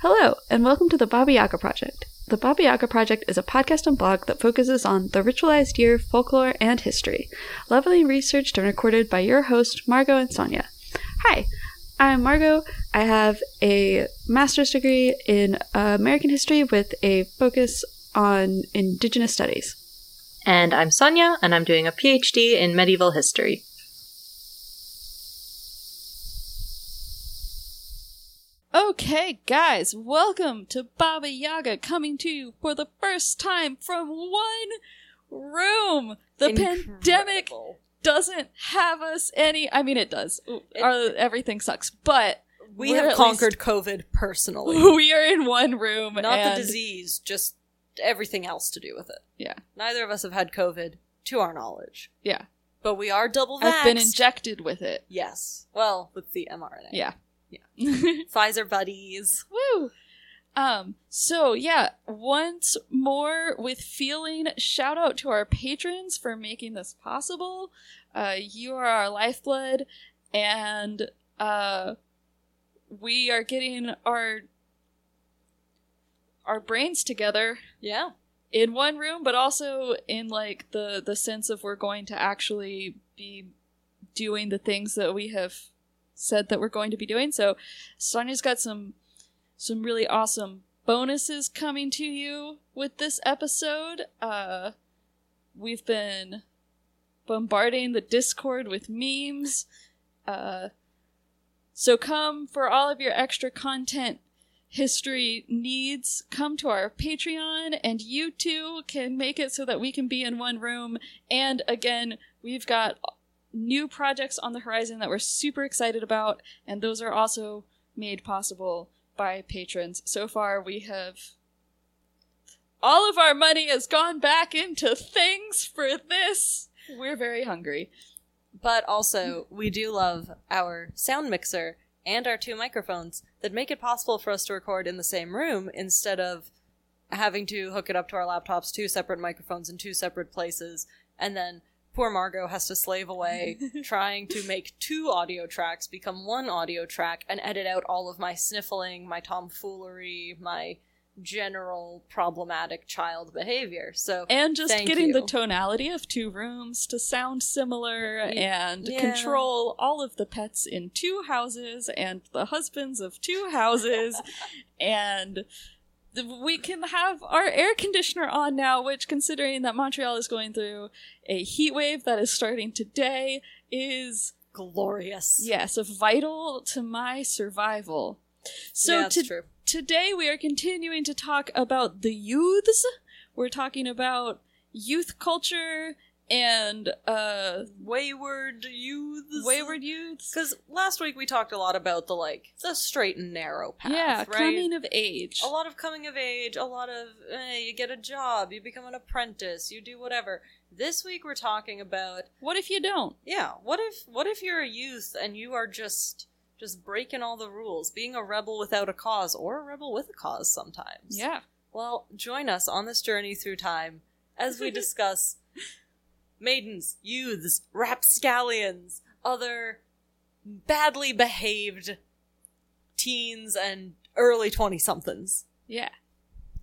Hello, and welcome to the Baba Yaga Project. The Baba Yaga Project is a podcast and blog that focuses on the ritualized year, folklore, and history, lovingly researched and recorded by your host, Margot and Sonia. Hi, I'm Margot. I have a master's degree in American history with a focus on Indigenous studies. And I'm Sonia, and I'm doing a PhD in medieval history. Okay, guys, welcome to Baba Yaga coming to you for the first time from one room. The pandemic doesn't have us any. I mean, it does. Our, everything sucks, but We have conquered COVID personally. we are in one room. Not and- the disease, just everything else to do with it. Yeah, Neither of us have had COVID, to our knowledge. yeah. But we are double vaxxed. I've been injected with it. Yes. Well, with the mRNA. Yeah. Yeah. Pfizer buddies. Woo! Um, so yeah, once more with feeling, shout out to our patrons for making this possible. Uh, you are our lifeblood, and uh, we are getting our our brains together Yeah. in one room, but also in like the the sense of we're going to actually be doing the things that we have said that we're going to be doing. So Sonia's got some some really awesome bonuses coming to you with this episode. Uh we've been bombarding the Discord with memes. Uh so come for all of your extra content history needs, come to our Patreon, and you too can make it so that we can be in one room. And again, we've got new projects on the horizon that we're super excited about, and those are also made possible by patrons. So far, we have. All of our money has gone back into things for this. We're very hungry. But also, we do love our sound mixer and our two microphones that make it possible for us to record in the same room instead of having to hook it up to our laptops, two separate microphones in two separate places, and then poor Margot has to slave away trying to make two audio tracks become one audio track and edit out all of my sniffling, my tomfoolery, my general problematic child behavior. So and just getting the tonality of two rooms to sound similar and yeah. control all of the pets in two houses and the husbands of two houses and we can have our air conditioner on now which considering that montreal is going through a heat wave that is starting today is glorious. yes vital to my survival so yeah, to true. Today we are continuing to talk about the youths. We're talking about youth culture and uh Wayward youths. wayward youths. Because last week we talked a lot about the like the straight and narrow path. yeah, right? coming of age. a lot of coming of age, a lot of eh, you get a job, you become an apprentice, you do whatever. This week we're talking about What if you don't? yeah, what if what if you're a youth and you are just just breaking all the rules, being a rebel without a cause or a rebel with a cause sometimes. Yeah. Well, join us on this journey through time as we discuss maidens, youths, rapscallions, other badly behaved teens and early 20 somethings. Yeah.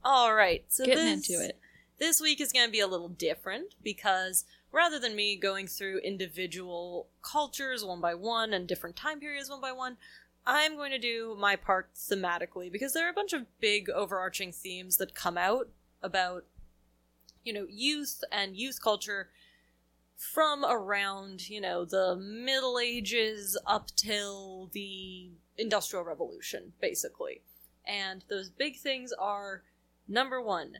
All right, so Getting this, into it. This week is going to be a little different because rather than me going through individual cultures one by one and different time periods one by one, I'm going to do my part thematically because there are a bunch of big overarching themes that come out about, you know, youth and youth culture from around, you know, the Middle Ages up till the Industrial Revolution, basically. And those big things are number one,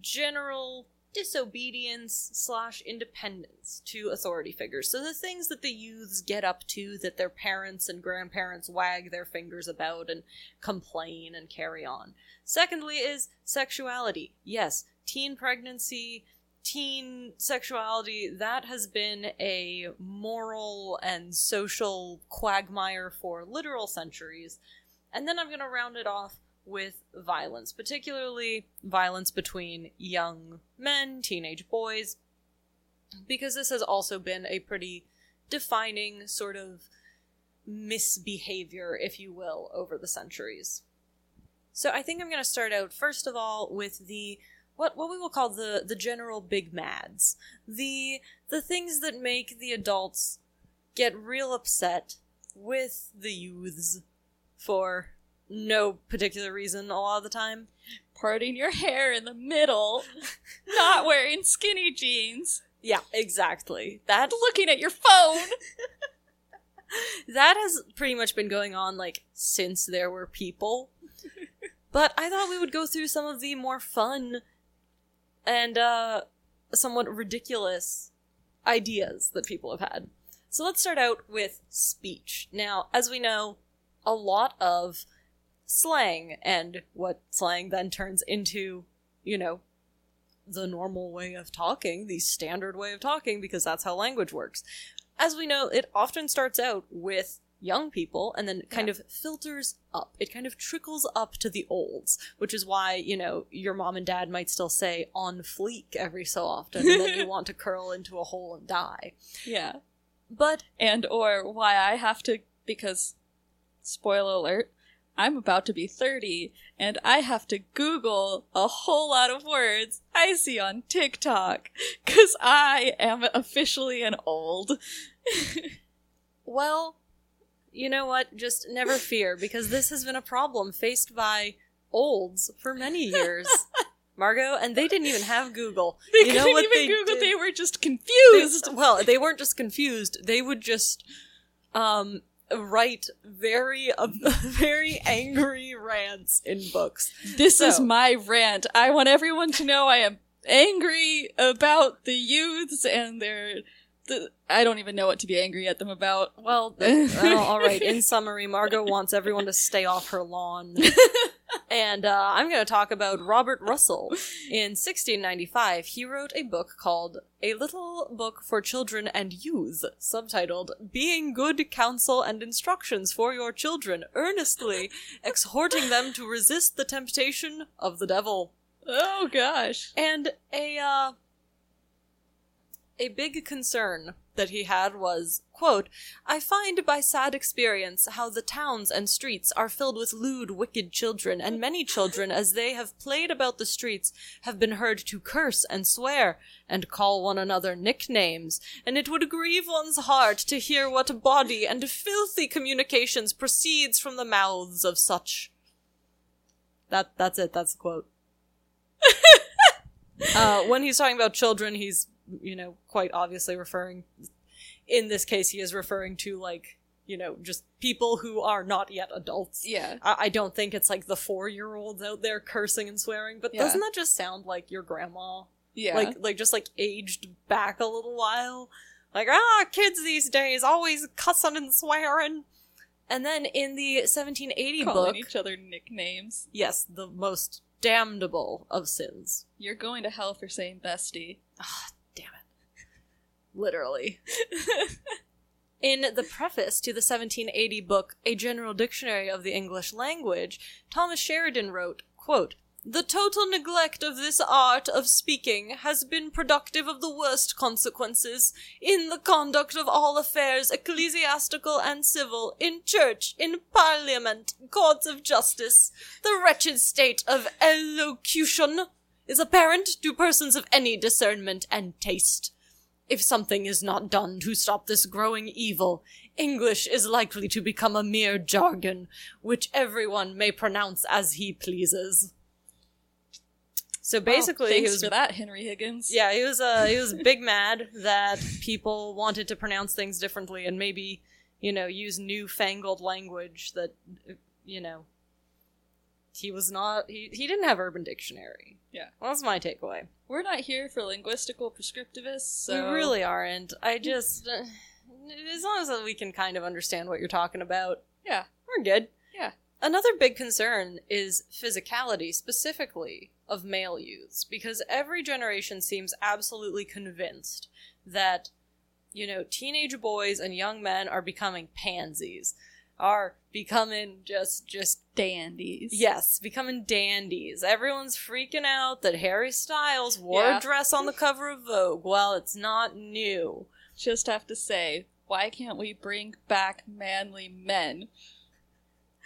general disobedience slash independence to authority figures. So the things that the youths get up to that their parents and grandparents wag their fingers about and complain and carry on. Secondly is sexuality. Yes, teen pregnancy, teen sexuality, that has been a moral and social quagmire for literal centuries. And then I'm going to round it off with violence, particularly violence between young men, teenage boys, because this has also been a pretty defining sort of misbehavior, if you will, over the centuries. So I think I'm going to start out first of all with the what what we will call the the general big mads. The the things that make the adults get real upset with the youths for no particular reason a lot of the time. Parting your hair in the middle, not wearing skinny jeans, Yeah, exactly. That looking at your phone. that has pretty much been going on like since there were people. but I thought we would go through some of the more fun and uh somewhat ridiculous ideas that people have had. So let's start out with speech. Now, as we know, a lot of slang and what slang then turns into, you know, the normal way of talking, the standard way of talking, because that's how language works. As we know, it often starts out with young people and then kind Yeah. of filters up. It kind of trickles up to the olds, which is why, you know, your mom and dad might still say on fleek every so often, and then you want to curl into a hole and die. Yeah. But And or why I have to because spoiler alert, I'm about to be 30 and I have to Google a whole lot of words I see on TikTok cuz I am officially an old. Well, you know what? Just never fear, because this has been a problem faced by olds for many years, Margot, and they didn't even have Google. They you couldn't what even they Google, did? they were just They- confused. well, they weren't just confused; they would just um write very uh, very angry rants in books. This is my rant. I want everyone to know I am angry about the youths and their. The, I don't even know what to be angry at them about. Well, well, all right. In summary, Margot wants everyone to stay off her lawn. and uh, I'm going to talk about Robert Russell. In 1695, he wrote a book called A Little Book for Children and Youth, subtitled Being Good Counsel and Instructions for Your Children, earnestly exhorting them to resist the temptation of the devil. Oh gosh. And a uh a big concern that he had was, quote, I find by sad experience how the towns and streets are filled with lewd, wicked children, and many children, as they have played about the streets, have been heard to curse and swear, and call one another nicknames, and it would grieve one's heart to hear what bawdy and filthy communications proceeds from the mouths of such. That that's it, that's the quote. uh, when he's talking about children, he's, you know, quite obviously referring, in this case, he is referring to, like, you know, just people who are not yet adults. Yeah. I, I don't think it's like the four year olds out there cursing and swearing, but Yeah. doesn't that just sound like your grandma? Yeah. Like, like just like aged back a little while? Like, ah, kids these days always cussing and swearing. And then in the 1780 calling book, each other nicknames. yes, the most damnable of sins. You're going to hell for saying bestie. Ah, damn it. Literally. In the preface to the 1780 book, A General Dictionary of the English Language, Thomas Sheridan wrote, quote, The total neglect of this art of speaking has been productive of the worst consequences in the conduct of all affairs ecclesiastical and civil, in church, in parliament, courts of justice. The wretched state of elocution is apparent to persons of any discernment and taste. If something is not done to stop this growing evil, English is likely to become a mere jargon, which everyone may pronounce as he pleases. So basically, Well, he thanks was for that, Henry Higgins. yeah, he was uh he was big mad that people wanted to pronounce things differently and maybe, you know, use newfangled language that you know he was not he he didn't have urban dictionary. Yeah. Well, that's my takeaway. We're not here for linguistical prescriptivists, so We really aren't. I just uh, as long as we can kind of understand what you're talking about, Yeah. we're good. Yeah. Another big concern is physicality, specifically of male youths, because every generation seems absolutely convinced that, you know, teenage boys and young men are becoming pansies, are becoming just, just, dandies. yes, becoming dandies. Everyone's freaking out that Harry Styles wore Yeah. a dress on the cover of Vogue. Well, it's not new. Just have to say, why can't we bring back manly men?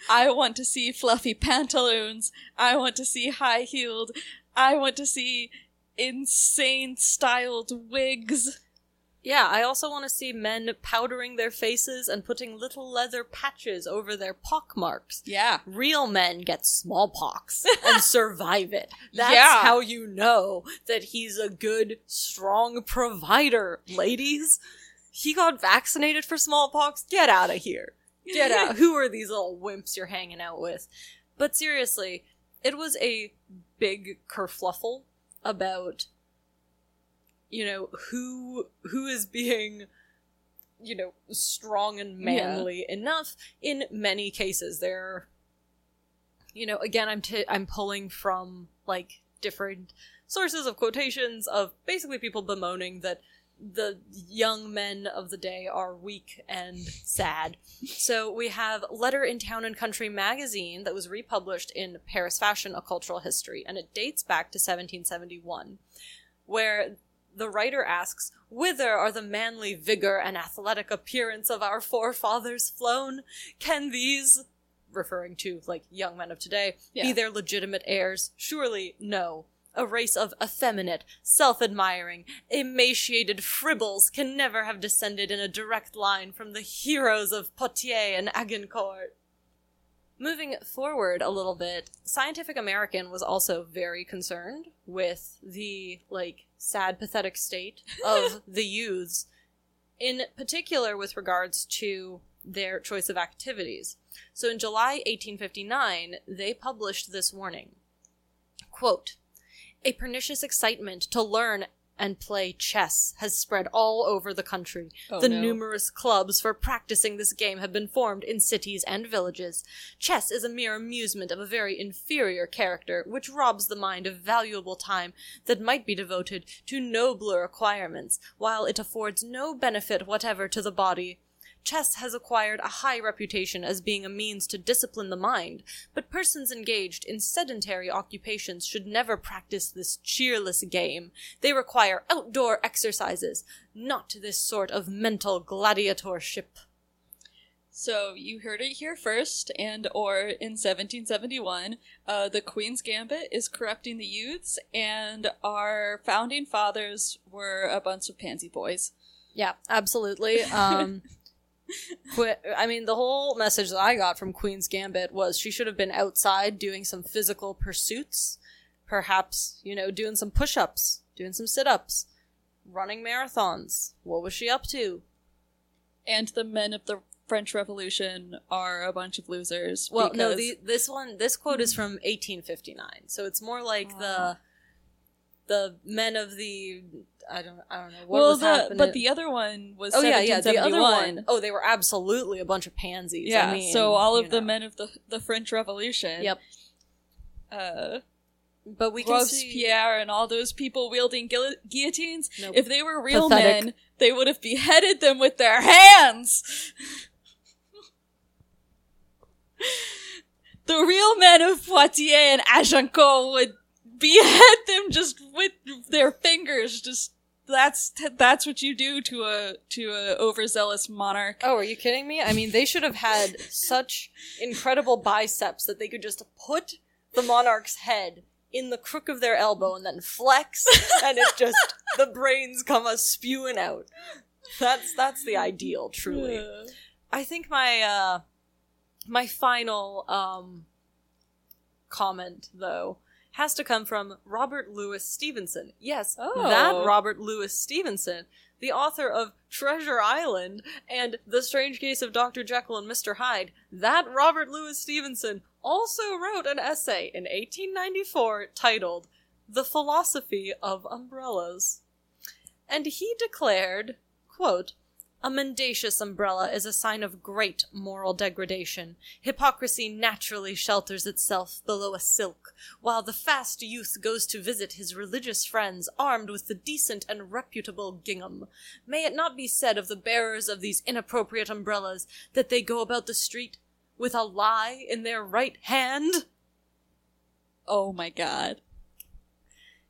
I want to see fluffy pantaloons. I want to see high heeled. I want to see insane styled wigs. Yeah, I also want to see men powdering their faces and putting little leather patches over their pock marks. Yeah. Real men get smallpox and survive it. That's Yeah. how you know that he's a good, strong provider, ladies. He got vaccinated for smallpox. Get out of here. Get out. Who are these little wimps you're hanging out with? But seriously, it was a big kerfluffle about you know who who is being you know strong and manly enough in many cases there you know again i'm t- i'm pulling from like different sources of quotations of basically people bemoaning that the young men of the day are weak and sad. So we have Letter in Town and Country magazine that was republished in Paris Fashion, A Cultural History, and it dates back to 1771, where the writer asks, Whither are the manly vigor and athletic appearance of our forefathers flown? Can these, referring to like young men of today, be their legitimate heirs? Surely no. A race of effeminate, self admiring, emaciated fribbles can never have descended in a direct line from the heroes of Poitiers and Agincourt. Moving forward a little bit, Scientific American was also very concerned with the, like, sad, pathetic state of the youths, in particular with regards to their choice of activities. So in July 1859, they published this warning. Quote, a pernicious excitement to learn and play chess has spread all over the country. Oh, the no. numerous clubs for practicing this game have been formed in cities and villages. Chess is a mere amusement of a very inferior character, which robs the mind of valuable time that might be devoted to nobler acquirements, while it affords no benefit whatever to the body. Chess has acquired a high reputation as being a means to discipline the mind, but persons engaged in sedentary occupations should never practice this cheerless game. They require outdoor exercises, not this sort of mental gladiatorship. So you heard it here first, and or in 1771, uh, the Queen's Gambit is corrupting the youths, and our founding fathers were a bunch of pansy boys. Yeah, absolutely. Um, I mean, the whole message that I got from Queen's Gambit was she should have been outside doing some physical pursuits, perhaps, you know, doing some push ups, doing some sit ups, running marathons. What was she up to? And the men of the French Revolution are a bunch of losers. Well, no, the, this one, this quote is from 1859, so it's more like the the men of the I don't I don't know what well, was the, happening. but the other one was oh yeah yeah the other 1771. one oh they were absolutely a bunch of pansies. Yeah, I mean, so all of the know. men of the the French Revolution. Yep. Uh, But we can see Robespierre and all those people wielding guil- guillotines. Nope. If they were real Pathetic. men, they would have beheaded them with their hands. the real men of Poitiers and Agincourt would behead them just with their fingers. Just that's that's what you do to a to a overzealous monarch. Oh, are you kidding me? I mean, they should have had such incredible biceps that they could just put the monarch's head in the crook of their elbow and then flex, and it just the brains come a spewing out. That's that's the ideal, truly. Uh, I think my uh my final um comment though has to come from Robert Louis Stevenson. Yes, Oh. that Robert Louis Stevenson, the author of Treasure Island and The Strange Case of Dr. Jekyll and Mr. Hyde. That Robert Louis Stevenson also wrote an essay in 1894 titled The Philosophy of Umbrellas. And he declared, quote, a mendacious umbrella is a sign of great moral degradation. Hypocrisy naturally shelters itself below a silk, while the fast youth goes to visit his religious friends armed with the decent and reputable gingham. May it not be said of the bearers of these inappropriate umbrellas that they go about the street with a lie in their right hand? oh my god.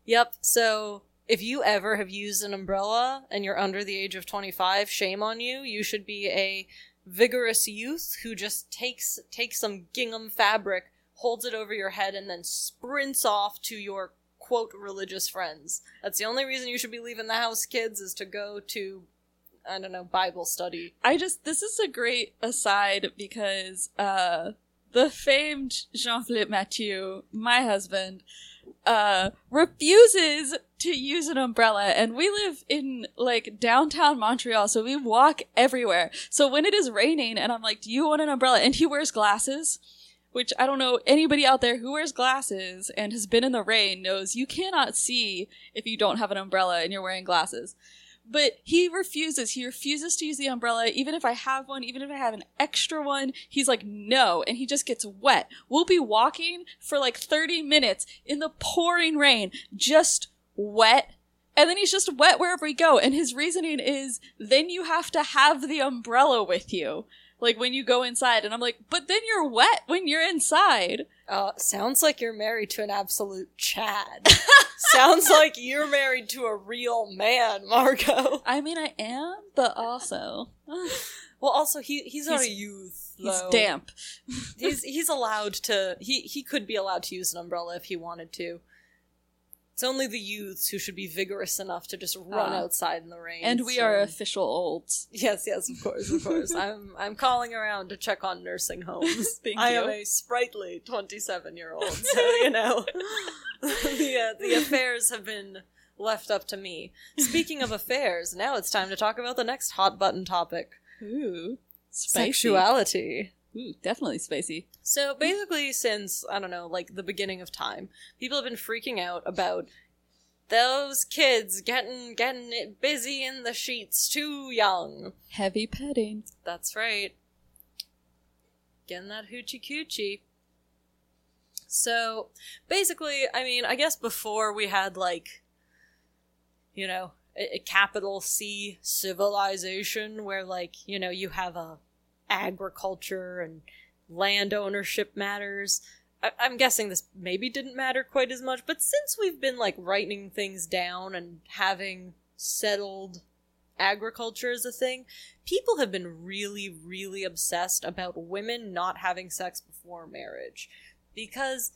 Yep, so if you ever have used an umbrella and you're under the age of 25, shame on you. You should be a vigorous youth who just takes takes some gingham fabric, holds it over your head and then sprints off to your quote religious friends. That's the only reason you should be leaving the house, kids, is to go to I don't know, Bible study. I just this is a great aside because uh the famed Jean-Philippe Mathieu, my husband, uh refuses to use an umbrella and we live in like downtown Montreal so we walk everywhere. So when it is raining and I'm like, "Do you want an umbrella?" and he wears glasses, which I don't know anybody out there who wears glasses and has been in the rain knows you cannot see if you don't have an umbrella and you're wearing glasses. But he refuses. He refuses to use the umbrella, even if I have one, even if I have an extra one. He's like, no. And he just gets wet. We'll be walking for like 30 minutes in the pouring rain, just wet. And then he's just wet wherever we go. And his reasoning is then you have to have the umbrella with you. Like when you go inside. And I'm like, but then you're wet when you're inside. Uh, sounds like you're married to an absolute Chad. sounds like you're married to a real man, Margot. I mean, I am, but also. Well, also he he's not a He's- youth. He's damp. He's he's allowed to. He he could be allowed to use an umbrella if he wanted to. It's only the youths who should be vigorous enough to just run Ah. outside in the rain. And we so- are official olds. Yes, yes, of course, of course. I'm I'm calling around to check on nursing homes. Thank I you. am a sprightly twenty-seven year old, so you know the uh, the affairs have been left up to me. Speaking of affairs, now it's time to talk about the next hot button topic: Ooh. Spicy. sexuality. Ooh, definitely spicy. So basically, since I don't know, like the beginning of time, people have been freaking out about those kids getting getting it busy in the sheets too young. Heavy petting. That's right. Getting that hoochie coochie. So basically, I mean, I guess before we had like, you know, a, a capital C civilization where like, you know, you have a agriculture and land ownership matters. I- I'm guessing this maybe didn't matter quite as much, but since we've been like writing things down and having settled agriculture as a thing, people have been really, really obsessed about women not having sex before marriage. Because,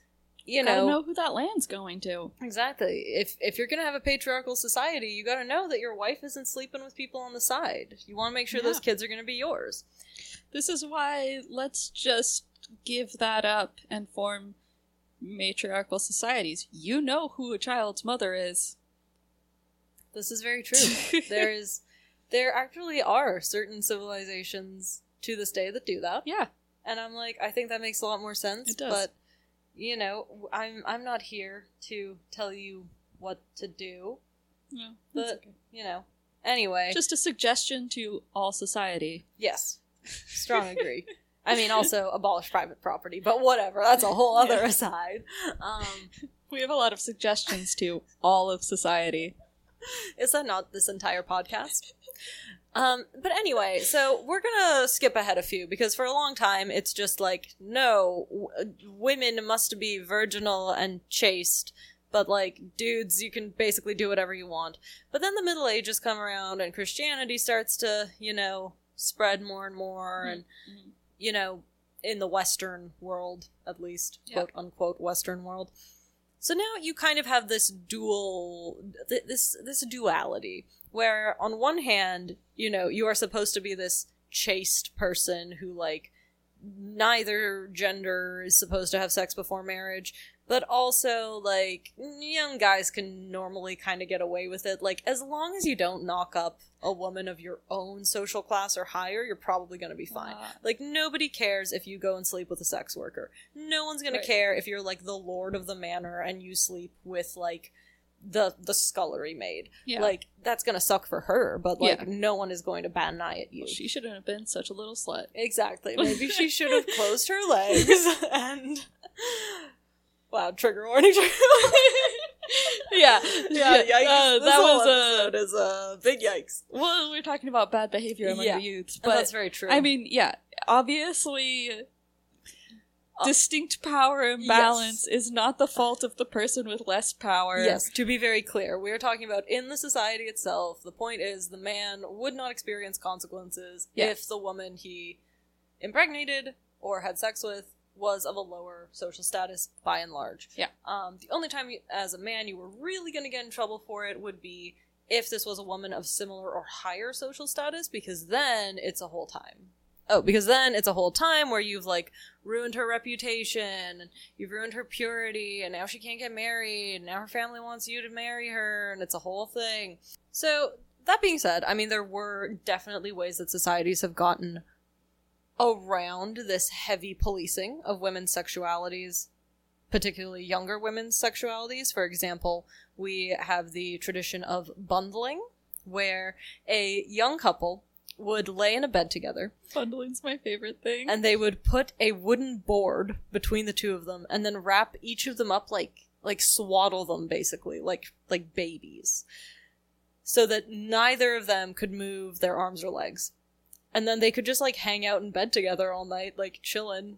you know, know who that land's going to. exactly. If if you're gonna have a patriarchal society, you gotta know that your wife isn't sleeping with people on the side. You wanna make sure those kids are gonna be yours. This is why let's just give that up and form matriarchal societies. You know who a child's mother is. This is very true. There's there actually are certain civilizations to this day that do that. Yeah. And I'm like, I think that makes a lot more sense. It does. But you know, I'm I'm not here to tell you what to do. No, But okay. you know. Anyway, Just a suggestion to all society. yes, strong agree. I mean, also abolish private property, but whatever. That's a whole other Yeah. aside. Um, We have a lot of suggestions to all of society. Is that not this entire podcast? Um, but anyway, so we're gonna skip ahead a few because for a long time it's just like, no, w- women must be virginal and chaste, but like dudes, you can basically do whatever you want. But then the Middle Ages come around and Christianity starts to, you know, spread more and more, and Mhm. you know, in the Western world, at least, Yeah. quote unquote, Western world. So now you kind of have this dual, th- this this duality where on one hand, you know, you are supposed to be this chaste person who like neither gender is supposed to have sex before marriage, but also like young guys can normally kind of get away with it. Like as long as you don't knock up a woman of your own social class or higher, you're probably going to be fine. Ah. Like nobody cares if you go and sleep with a sex worker. No one's gonna care if you're like the lord of the manor and you sleep with like the the scullery maid. Yeah. Like that's gonna suck for her, but like Yeah. no one is going to bat an eye at you. Well, she shouldn't have been such a little slut. exactly. Maybe she should have closed her legs and Wow, trigger warning. yeah, yeah, yikes. Uh, This that whole was a. episode is a big yikes. Well, we're talking about bad behavior among Yeah. the youth, But that's very true. I mean, yeah, obviously, uh, distinct power imbalance is not the fault of the person with less power. Yes, to be very clear, we are talking about in the society itself. The point is the man would not experience consequences Yeah. if the woman he impregnated or had sex with was of a lower social status by and large. Yeah. Um, the only time you, as a man you were really going to get in trouble for it would be if this was a woman of similar or higher social status, because then it's a whole time. Oh, because then it's a whole time where you've like ruined her reputation and you've ruined her purity and now she can't get married and now her family wants you to marry her and it's a whole thing. So, that being said, I mean there were definitely ways that societies have gotten around this heavy policing of women's sexualities, particularly younger women's sexualities. For example, we have the tradition of bundling where a young couple would lay in a bed together Bundling's my favorite thing. and they would put a wooden board between the two of them and then wrap each of them up like like swaddle them basically like like babies so that neither of them could move their arms or legs and then they could just like hang out in bed together all night like chilling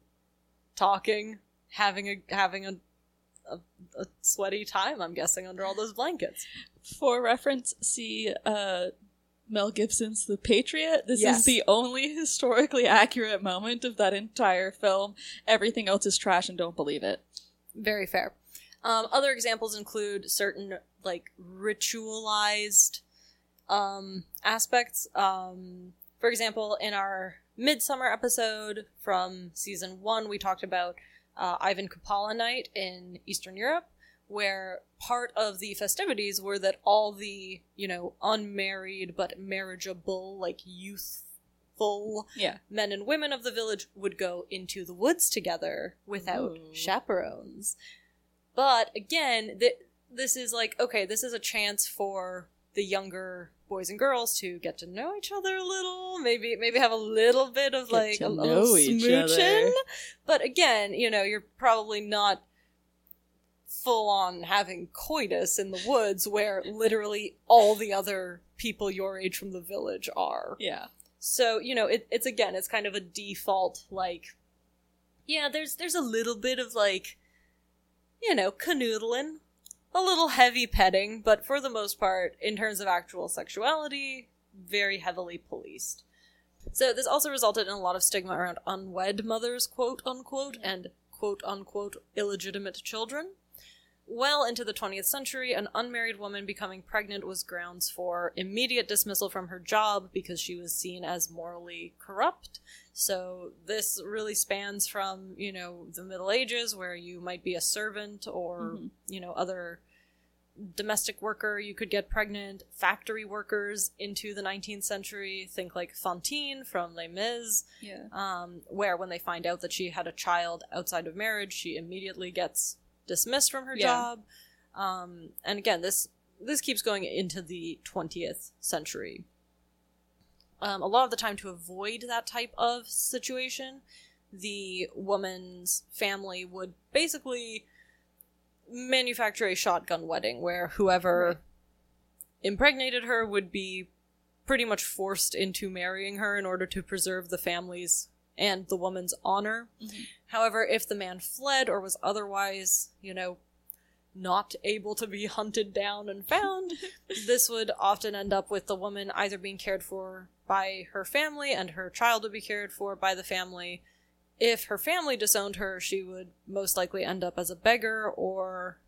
talking having a having a a, a sweaty time i'm guessing under all those blankets For reference, see uh, Mel Gibson's The Patriot. This Yes. is the only historically accurate moment of that entire film. Everything else is trash and don't believe it. Very fair. Um, other examples include certain like ritualized um, aspects. Um, for example, in our midsummer episode from season one, we talked about uh, Ivan Kupala night in Eastern Europe, where part of the festivities were that all the you know unmarried but marriageable, like youthful Yeah. men and women of the village would go into the woods together without Ooh. chaperones. But again, th- this is like, okay, this is a chance for the younger boys and girls to get to know each other a little, maybe maybe have a little bit of Get like a, little smooching. But again, you know, you're probably not full on having coitus in the woods where literally all the other people your age from the village are. Yeah. So, you know, it, it's again, it's kind of a default, like, yeah, there's, there's a little bit of like, you know, canoodling, a little heavy petting, but for the most part, in terms of actual sexuality, very heavily policed. So this also resulted in a lot of stigma around unwed mothers, quote unquote, and quote unquote illegitimate children. Well into the 20th century, an unmarried woman becoming pregnant was grounds for immediate dismissal from her job because she was seen as morally corrupt. So this really spans from, you know, the Middle Ages where you might be a servant or, Mhm. you know, other domestic worker, you could get pregnant, factory workers into the 19th century, think like Fantine from Les Mis, Yeah. um, where when they find out that she had a child outside of marriage, she immediately gets dismissed from her Yeah. job. Um, and again, this this keeps going into the 20th century. Um, a lot of the time, to avoid that type of situation, the woman's family would basically manufacture a shotgun wedding where whoever Right. impregnated her would be pretty much forced into marrying her in order to preserve the family's and the woman's honor. Mhm. However, if the man fled or was otherwise, you know, not able to be hunted down and found, this would often end up with the woman either being cared for by her family and her child would be cared for by the family. If her family disowned her, she would most likely end up as a beggar or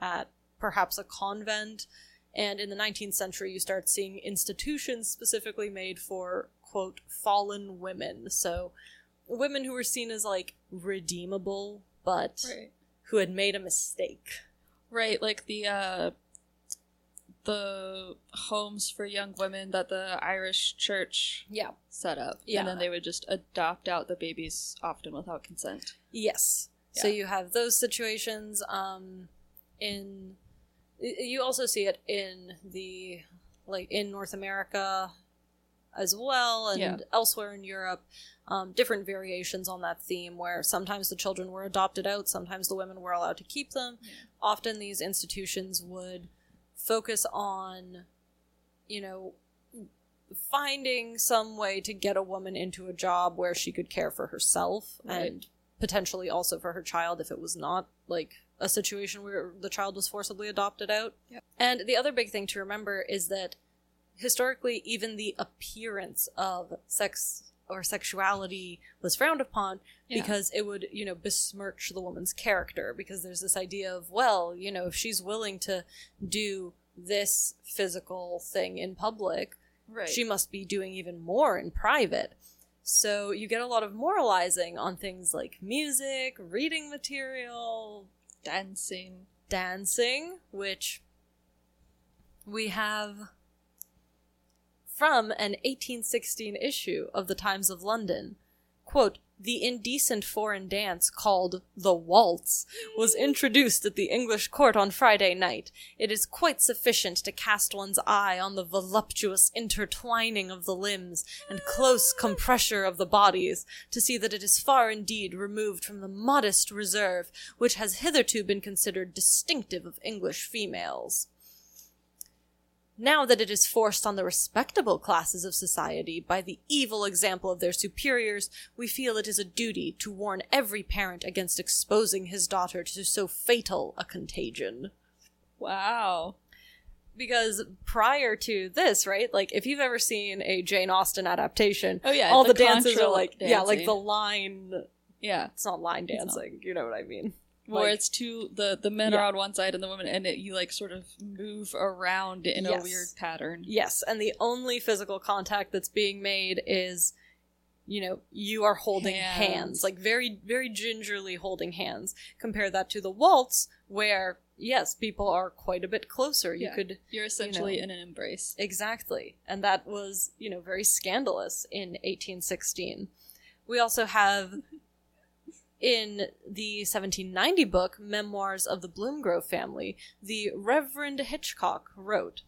at perhaps a convent. And in the 19th century, you start seeing institutions specifically made for, quote, fallen women. So, women who were seen as, like, redeemable, but Right. who had made a mistake. Right, like the uh the homes for young women that the Irish church Yeah. set up. Yeah. And then they would just adopt out the babies often without consent. Yes. So you have those situations. Um, in you also see it in the like in North America as well, and Yeah. elsewhere in Europe. Um, different variations on that theme, where sometimes the children were adopted out, sometimes the women were allowed to keep them. Yeah. Often these institutions would focus on, you know, finding some way to get a woman into a job where she could care for herself Right. and potentially also for her child if it was not like a situation where the child was forcibly adopted out. Yep. And the other big thing to remember is that historically, even the appearance of sex or sexuality was frowned upon Yeah. because it would, you know, besmirch the woman's character. Because there's this idea of, well, you know, if she's willing to do this physical thing in public, Right. she must be doing even more in private. So you get a lot of moralizing on things like music, reading material, dancing. dancing, which we have from an 1816 issue of the Times of London. Quote, the indecent foreign dance called the waltz was introduced at the English court on Friday night. It is quite sufficient to cast one's eye on the voluptuous intertwining of the limbs and close compressure of the bodies to see that it is far indeed removed from the modest reserve which has hitherto been considered distinctive of English females. Now that it is forced on the respectable classes of society by the evil example of their superiors, we feel it is a duty to warn every parent against exposing his daughter to so fatal a contagion. Wow. Because prior to this, right, like if you've ever seen a Jane Austen adaptation, Oh yeah. all the, dances are like yeah, like the line. yeah, It's not line It's not. dancing. You know what I mean? Where Like- it's two the the men Yeah. are on one side and the women, and it, you like sort of move around in a weird pattern. Yes, and the only physical contact that's being made is, you know, you are holding hands, Hands. like very, very gingerly holding hands. Compare that to the waltz, where yes, people are quite a bit closer. You Yeah. could You're essentially know. in an embrace. exactly, and that was you know very scandalous in 1816. We also have. In the 1790 book, Memoirs of the Bloomgrove Family, the Reverend Hitchcock wrote,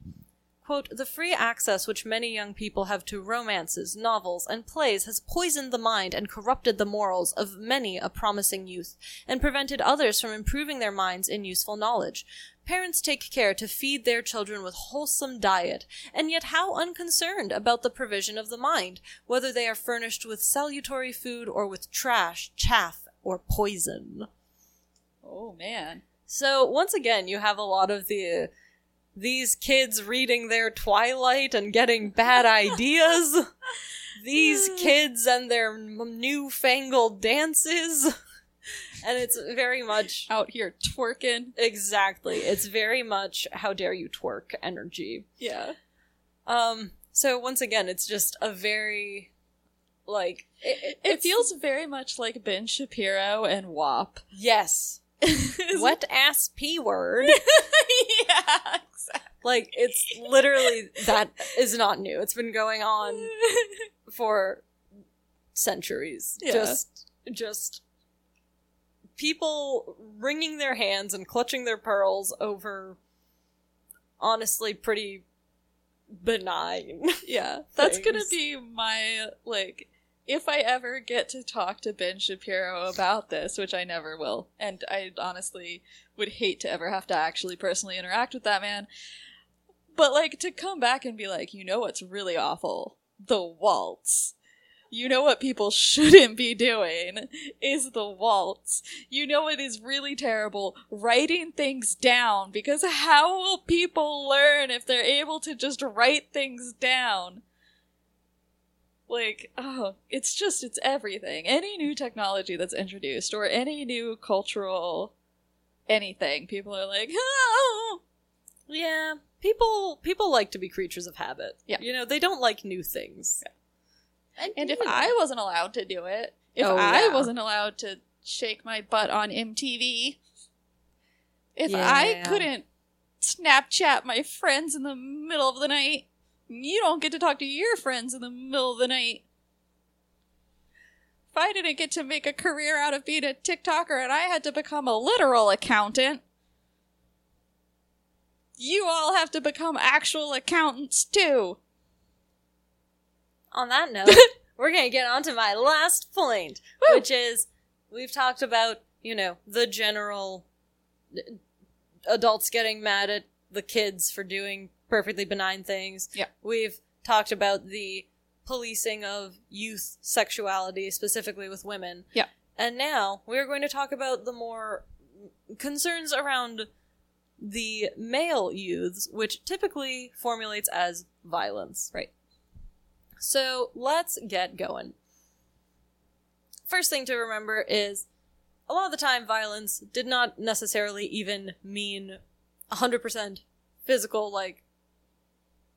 Quote, the free access which many young people have to romances, novels, and plays has poisoned the mind and corrupted the morals of many a promising youth, and prevented others from improving their minds in useful knowledge. Parents take care to feed their children with wholesome diet, and yet how unconcerned about the provision of the mind, whether they are furnished with salutary food or with trash, chaff, or poison. Oh man. So once again, you have a lot of the these kids reading their Twilight and getting bad ideas. these kids and their newfangled dances. And it's very much Out here twerking. exactly. It's very much how dare you twerk energy. Yeah. Um so once again, it's just a very like it, it, feels very much like Ben Shapiro and WAP. yes. Wet ass p word. yeah, exactly. Like it's literally that is not new. It's been going on for centuries. Yeah. Just just people wringing their hands and clutching their pearls over honestly pretty benign. Yeah, that's gonna be my like. If I ever get to talk to Ben Shapiro about this, which I never will, and I honestly would hate to ever have to actually personally interact with that man, but like to come back and be like, you know what's really awful? The waltz. You know what people shouldn't be doing is the waltz. You know what is really terrible? Writing things down because how will people learn if they're able to just write things down? Like, oh, it's just, it's everything. Any new technology that's introduced or any new cultural anything, people are like, oh, yeah. People people like to be creatures of habit. Yeah. You know, they don't like new things. And if. I wasn't allowed to do it, if Oh, I yeah. wasn't allowed to shake my butt on MTV, if I couldn't Snapchat my friends in the middle of the night, you don't get to talk to your friends in the middle of the night. If I didn't get to make a career out of being a TikToker and I had to become a literal accountant, you all have to become actual accountants too. on that note, we're going to get on to my last point, Woo! which is we've talked about, you know, the general uh, adults getting mad at the kids for doing perfectly benign things. Yeah. We've talked about the policing of youth sexuality, specifically with women. Yeah. And now we're going to talk about the more concerns around the male youths, which typically formulates as violence. Right. So let's get going. First thing to remember is a lot of the time violence did not necessarily even mean 100% physical, like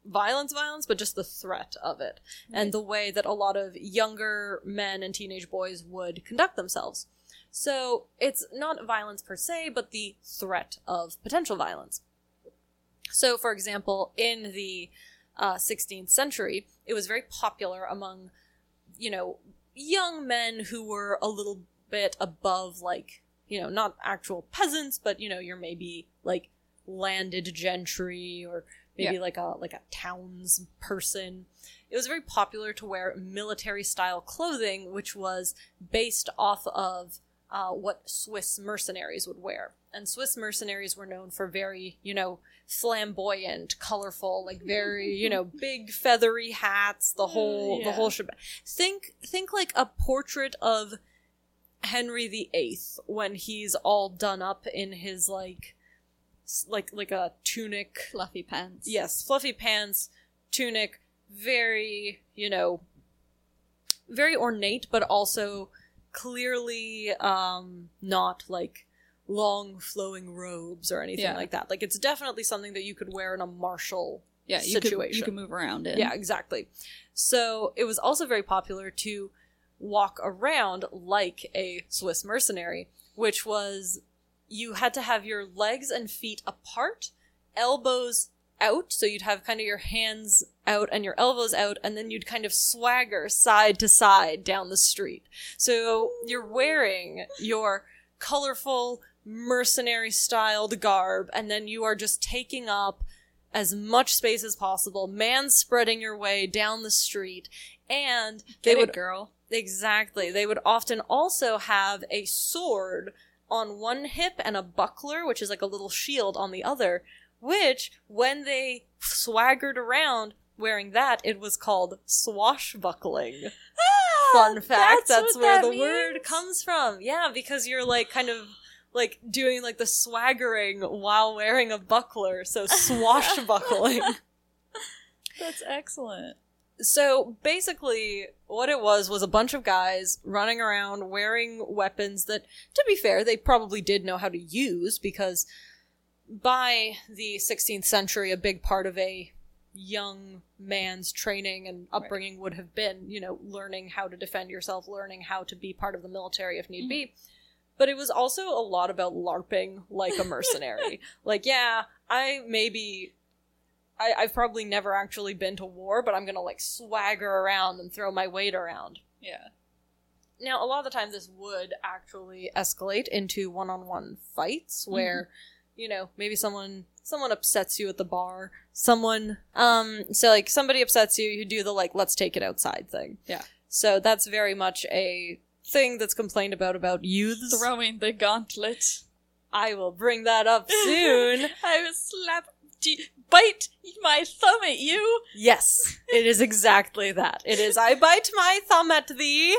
violence, violence, but just the threat of it and the way that a lot of younger men and teenage boys would conduct themselves. So it's not violence per se, but the threat of potential violence. So, for example, in the uh, 16th century, it was very popular among, you know, young men who were a little bit above, like, you know, not actual peasants, but, you know, you're maybe like landed gentry or maybe Yeah. like a like a towns person. It was very popular to wear military style clothing, which was based off of uh, what Swiss mercenaries would wear. And Swiss mercenaries were known for very, you know, flamboyant, colorful, like very, you know, big feathery hats, the whole the whole shebang. Think think like a portrait of Henry VIII when he's all done up in his like like like a tunic Fluffy pants. yes, fluffy pants, tunic, very, you know, very ornate, but also clearly um, not like long flowing robes or anything Yeah. like that. Like it's definitely something that you could wear in a martial Yeah, you could, you situation. could move around in. yeah, exactly. So it was also very popular to walk around like a Swiss mercenary, which was you had to have your legs and feet apart, elbows out, so you'd have kind of your hands out and your elbows out, and then you'd kind of swagger side to side down the street. So you're wearing your colorful mercenary styled garb, and then you are just taking up as much space as possible, man spreading your way down the street, and they Get would it, girl. Exactly. They would often also have a sword on one hip and a buckler, which is like a little shield on the other, which, when they swaggered around wearing that, it was called swashbuckling. Ah, Fun fact, that's, what where that the word comes from. Yeah, because you're like kind of like doing like the swaggering while wearing a buckler, so swashbuckling. That's excellent. So basically, what it was was a bunch of guys running around wearing weapons that, to be fair, they probably did know how to use because by the 16th century, a big part of a young man's training and upbringing would have been, you know, learning how to defend yourself, learning how to be part of the military if need be. Mm-hmm. But it was also a lot about LARPing like a mercenary. like, yeah, I maybe I, I've probably never actually been to war, but I'm gonna like swagger around and throw my weight around. Yeah. Now, a lot of the time, this would actually escalate into one-on-one fights where, you know, maybe someone someone upsets you at the bar. Someone, um, so like somebody upsets you, you do the like let's take it outside thing. Yeah. So that's very much a thing that's complained about about youths. Throwing the gauntlet. I will bring that up soon. I will slap, bite my thumb at you. Yes, it is exactly that. It is I bite my thumb at thee,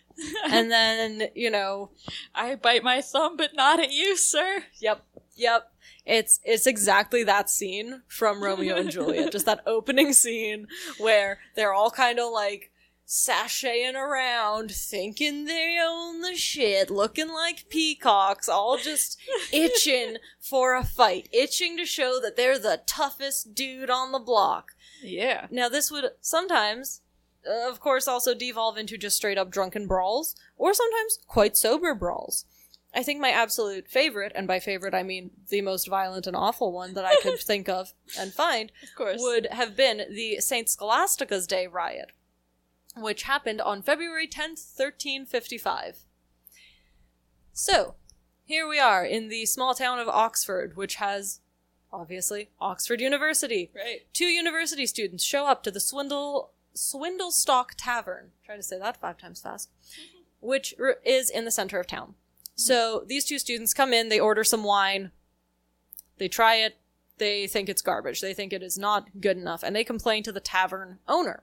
and then, you know, I bite my thumb, but not at you, sir. yep, yep. It's it's exactly that scene from Romeo and Juliet. Just that opening scene where they're all kind of like sashaying around, thinking they own the shit, looking like peacocks, all just itching for a fight, itching to show that they're the toughest dude on the block. Yeah. Now, this would sometimes, uh, of course, also devolve into just straight up drunken brawls, or sometimes quite sober brawls. I think my absolute favorite, and by favorite I mean the most violent and awful one that I could think of and find, Of course. would have been the St. Scholastica's Day riot, which happened on February 10th, 1355. So, here we are in the small town of Oxford, which has, obviously, Oxford University Right. two university students show up to the Swindle Swindlestock Tavern. Try to say that five times fast. Mm-hmm. Which r- is in the center of town. So mm-hmm. these two students come in, they order some wine, they try it, they think it's garbage, they think it is not good enough, and they complain to the tavern owner.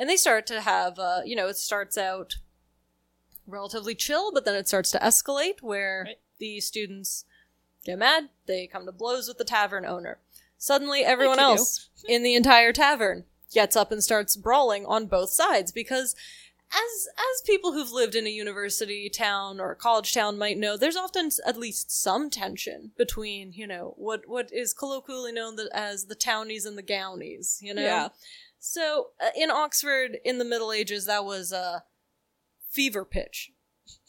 And they start to have, uh, you know, it starts out relatively chill, but then it starts to escalate where Right. the students get mad, they come to blows with the tavern owner. Suddenly, everyone do. else in the entire tavern gets up and starts brawling on both sides because as as people who've lived in a university town or a college town might know, there's often at least some tension between, you know, what what is colloquially known as the townies and the gownies, you know. Yeah. So uh, in Oxford in the Middle Ages, that was a fever pitch.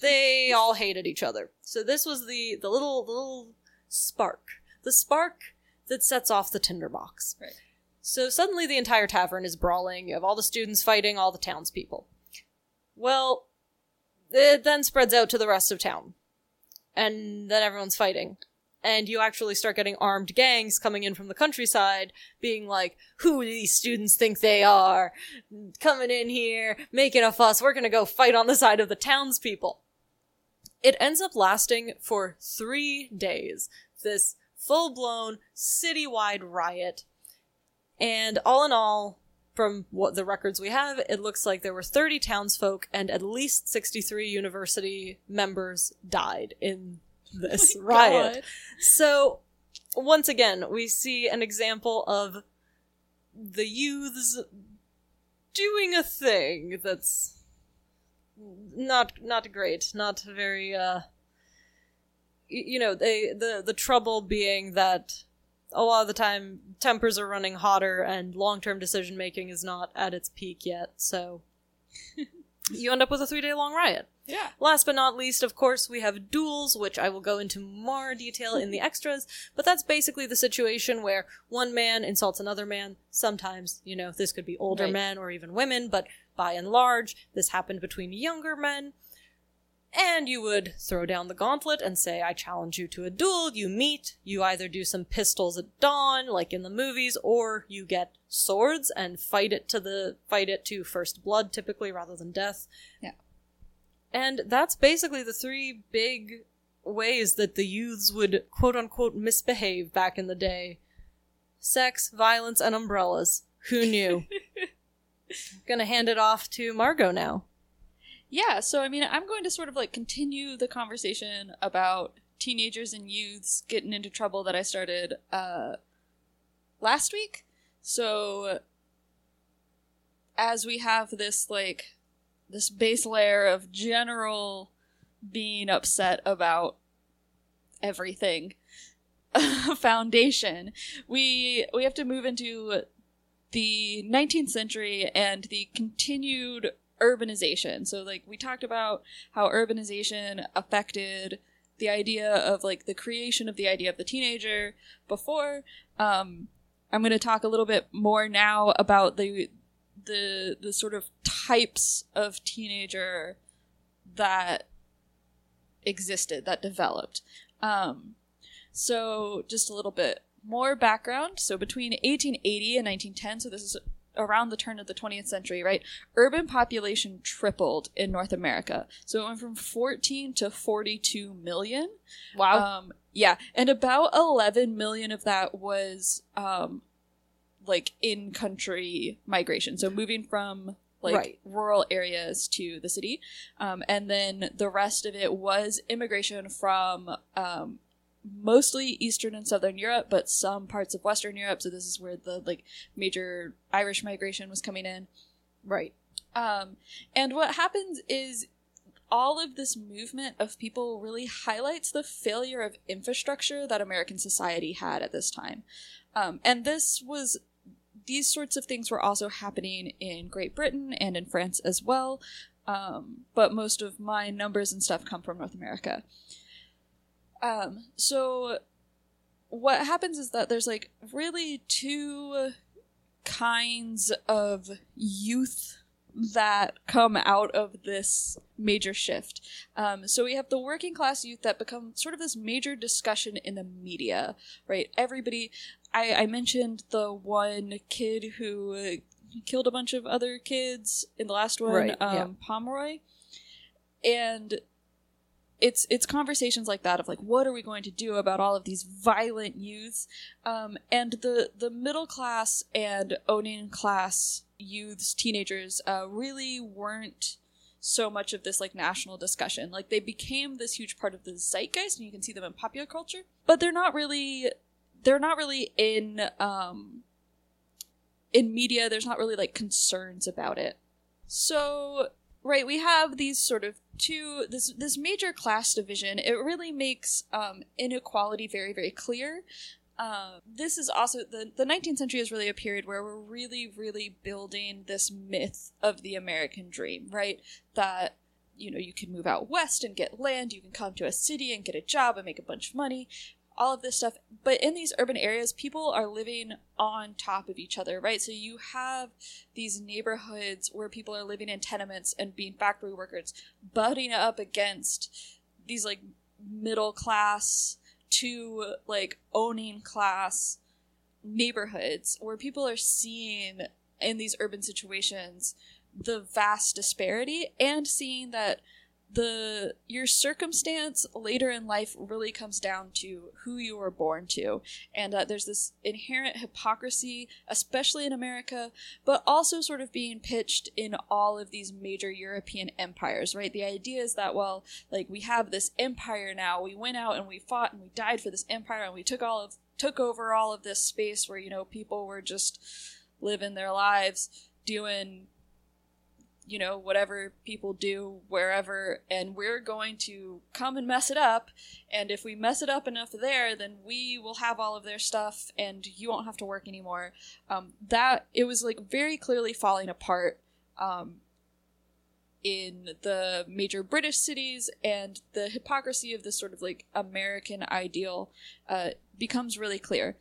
They all hated each other. So this was the the little the little spark, the spark that sets off the tinderbox. Right. So suddenly the entire tavern is brawling. You have all the students fighting all the townspeople. Well, it then spreads out to the rest of town, and then everyone's fighting. And you actually start getting armed gangs coming in from the countryside, being like, who do these students think they are? Coming in here, making a fuss, we're gonna go fight on the side of the townspeople. It ends up lasting for three days. This full blown citywide riot. And all in all, from what the records we have, it looks like there were 30 townsfolk and at least 63 university members died in this riot. God. So, once again, we see an example of the youths doing a thing that's not not great, not very uh you know, they the the trouble being that a lot of the time tempers are running hotter and long-term decision making is not at its peak yet. So you end up with a 3-day long riot. Yeah. Last but not least, of course, we have duels, which I will go into more detail in the extras, but that's basically the situation where one man insults another man. Sometimes, you know, this could be older Right. men or even women, but by and large, this happened between younger men. And you would throw down the gauntlet and say, I challenge you to a duel. You meet, you either do some pistols at dawn, like in the movies, or you get swords and fight it to the, fight it to first blood, typically, rather than death. Yeah. And that's basically the three big ways that the youths would quote unquote misbehave back in the day sex, violence, and umbrellas. Who knew? Gonna hand it off to Margot now. Yeah, so I mean, I'm going to sort of like continue the conversation about teenagers and youths getting into trouble that I started uh, last week. So, as we have this like this base layer of general being upset about everything foundation, we we have to move into the 19th century and the continued urbanization. So like we talked about how urbanization affected the idea of like the creation of the idea of the teenager before. Um, I'm going to talk a little bit more now about the the the sort of types of teenager that existed that developed. Um, so just a little bit more background. So between 1880 and 1910, so this is around the turn of the 20th century, right? Urban population tripled in North America. So it went from 14 to 42 million. Wow. Um, yeah, and about 11 million of that was um, like in country migration. So moving from like Right. rural areas to the city. Um, and then the rest of it was immigration from um, mostly Eastern and Southern Europe, but some parts of Western Europe. So this is where the like major Irish migration was coming in. right. Um, and what happens is all of this movement of people really highlights the failure of infrastructure that American society had at this time. Um, and this was, these sorts of things were also happening in Great Britain and in France as well. Um, but most of my numbers and stuff come from North America. Um, so what happens is that there's like really two kinds of youth that come out of this major shift. Um, so we have the working class youth that become sort of this major discussion in the media, right? Everybody, I, I mentioned the one kid who uh, killed a bunch of other kids in the last one, Right, um, yeah. Pomeroy, and it's it's conversations like that of like what are we going to do about all of these violent youths um, and the the middle class and owning class youths teenagers uh, really weren't so much of this like national discussion. Like they became this huge part of the zeitgeist and you can see them in popular culture, but they're not really they're not really in um in media there's not really like concerns about it. So, right, we have these sort of two this this major class division. It really makes um inequality very very clear. Uh, this is also the the 19th century is really a period where we're really really building this myth of the American dream, right? That you know you can move out west and get land, you can come to a city and get a job and make a bunch of money, all of this stuff. But in these urban areas, people are living on top of each other, right? So you have these neighborhoods where people are living in tenements and being factory workers, butting up against these like middle class to like owning class neighborhoods where people are seeing in these urban situations the vast disparity and seeing that the your circumstance later in life really comes down to who you were born to. And uh, there's this inherent hypocrisy especially in america but also sort of being pitched in all of these major european empires right? The idea is that well like we have this empire now. We went out and we fought and we died for this empire and we took all of took over all of this space where you know people were just living their lives doing you know, whatever people do wherever, and we're going to come and mess it up. And if we mess it up enough there, then we will have all of their stuff and you won't have to work anymore. Um, that, it was like very clearly falling apart. Um, in the major British cities, and the hypocrisy of this sort of like American ideal uh, becomes really clear.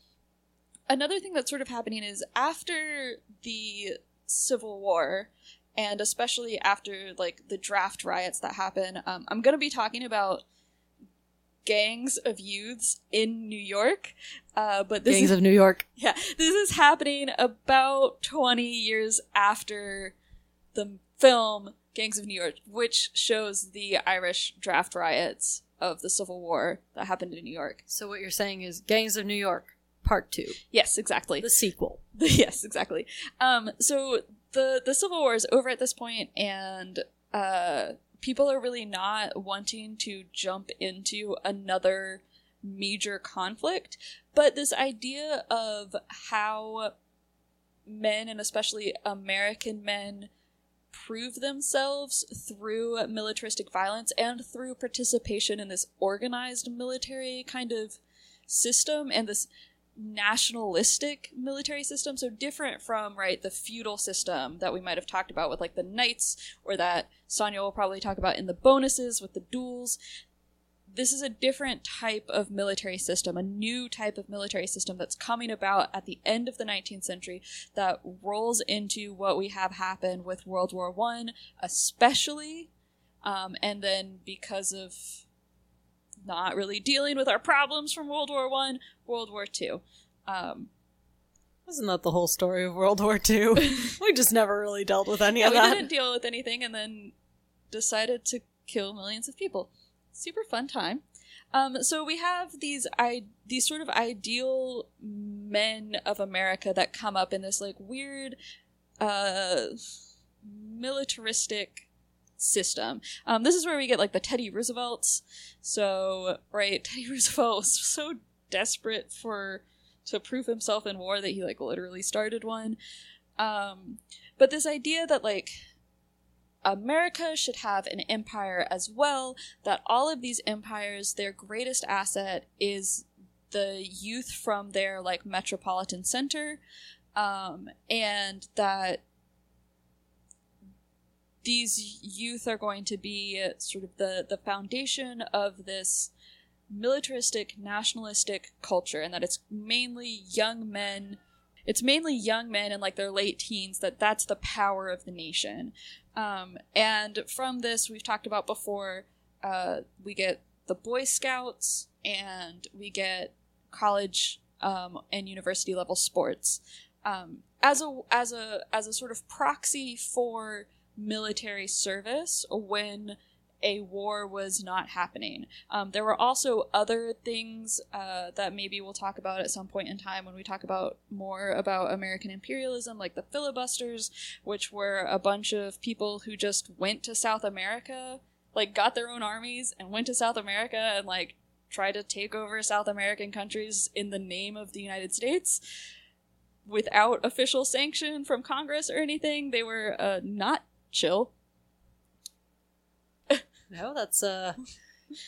Another thing that's sort of happening is after the Civil War, and especially after like the draft riots that happen um, i'm going to be talking about gangs of youths in new york uh, but this Gangs is, of New York. yeah this is happening about 20 years after the film gangs of new york which shows the irish draft riots of the civil war that happened in new york So what you're saying is Gangs of New York Part 2, yes exactly the sequel. yes, exactly. Um, so the the Civil War is over at this point, and uh, people are really not wanting to jump into another major conflict. But this idea of how men, and especially American men, prove themselves through militaristic violence and through participation in this organized military kind of system and this nationalistic military system so different from right the feudal system that we might have talked about with like the knights or that Sonia will probably talk about in the bonuses with the duels. This is a different type of military system a new type of military system that's coming about at the end of the 19th century that rolls into what we have happened with world war one especially um, and then because of not really dealing with our problems from World War One, World War Two. Um, Wasn't that the whole story of World War II? we just never really dealt with any yeah, of we that. didn't deal with anything, and then decided to kill millions of people. Super fun time. Um, so we have these I these sort of ideal men of America that come up in this like weird, uh, militaristic system. Um, this is where we get like the Teddy Roosevelts. So right, Teddy Roosevelt was so desperate for to prove himself in war that he like literally started one. Um, but this idea that like America should have an empire as well, that all of these empires, their greatest asset is the youth from their like metropolitan center, um, and that these youth are going to be sort of the the foundation of this militaristic nationalistic culture and that it's mainly young men it's mainly young men in like their late teens that that's the power of the nation. Um, and from this we've talked about before uh, we get the boy scouts and we get college um, and university level sports. Um, as a as a as a sort of proxy for military service when a war was not happening. Um, there were also other things uh, that maybe we'll talk about at some point in time when we talk about more about American imperialism, like the filibusters, which were a bunch of people who just went to South America, like got their own armies and went to South America and like tried to take over South American countries in the name of the United States without official sanction from Congress or anything. They were uh, not chill. No, that's uh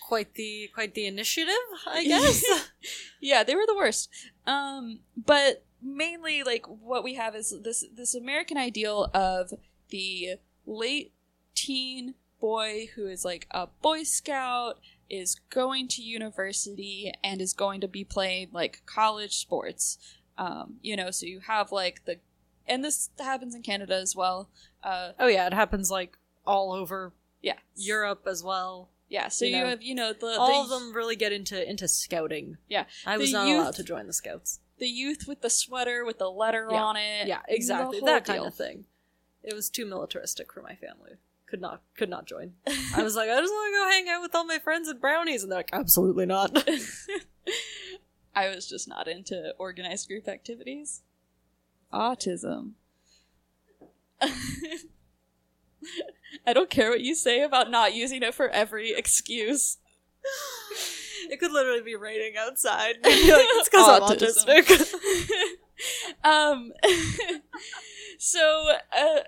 quite the quite the initiative, I guess. yeah, they were the worst. Um, but mainly, like what we have is this this American ideal of the late teen boy who is like a boy scout is going to university and is going to be playing like college sports um, you know so you have like the and this happens in canada as well uh, oh yeah, it happens like all over yeah Europe as well. yeah so you you, know, have you know the all the, of them really get into into scouting. Yeah. I was not youth- allowed to join the scouts. the youth with the sweater with the letter Yeah. on it Yeah, exactly that kind of thing. It was too militaristic for my family. Could not could not join. I was like, I just want to go hang out with all my friends at brownies, and they're like, absolutely not. I was just not into organized group activities. Autism. I don't care what you say about not using it for every excuse. it could literally be raining outside. it's because I'm autistic. um so uh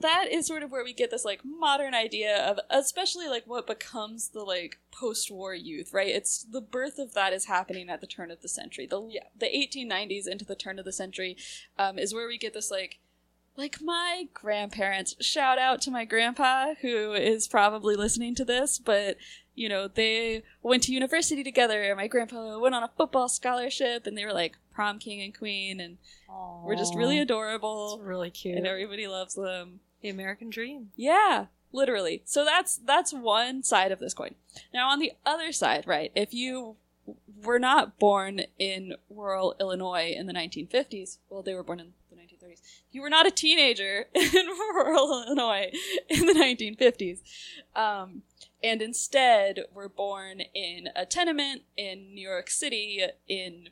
that is sort of where we get this like modern idea of especially like what becomes the like post-war youth right it's the birth of that is happening at the turn of the century the Yeah. the 1890s into the turn of the century um is where we get this like like my grandparents shout out to my grandpa who is probably listening to this but you know they went to university together my grandpa went on a football scholarship and they were like prom king and queen and we're just really adorable really cute. and everybody loves them the American dream. yeah literally so that's that's one side of this coin now on the other side right if you were not born in rural illinois in the 1950s well they were born in the 1930s you were not a teenager in rural illinois in the 1950s um, and instead were born in a tenement in new york city in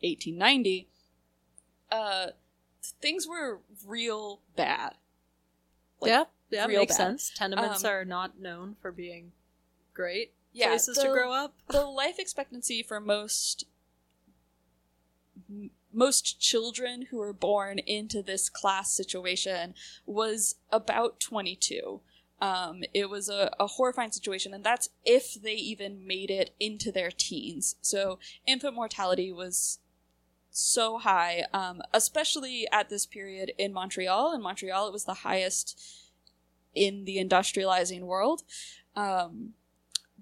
1890 uh, things were real bad Like, yeah, yeah, real makes bad. sense. Tenements Um, are not known for being great yeah, places to grow up. the life expectancy for most most children who were born into this class situation was about 22 um, it was a, a horrifying situation and that's if they even made it into their teens. So infant mortality was so high um, especially at this period in montreal. In montreal it was the highest in the industrializing world. Um,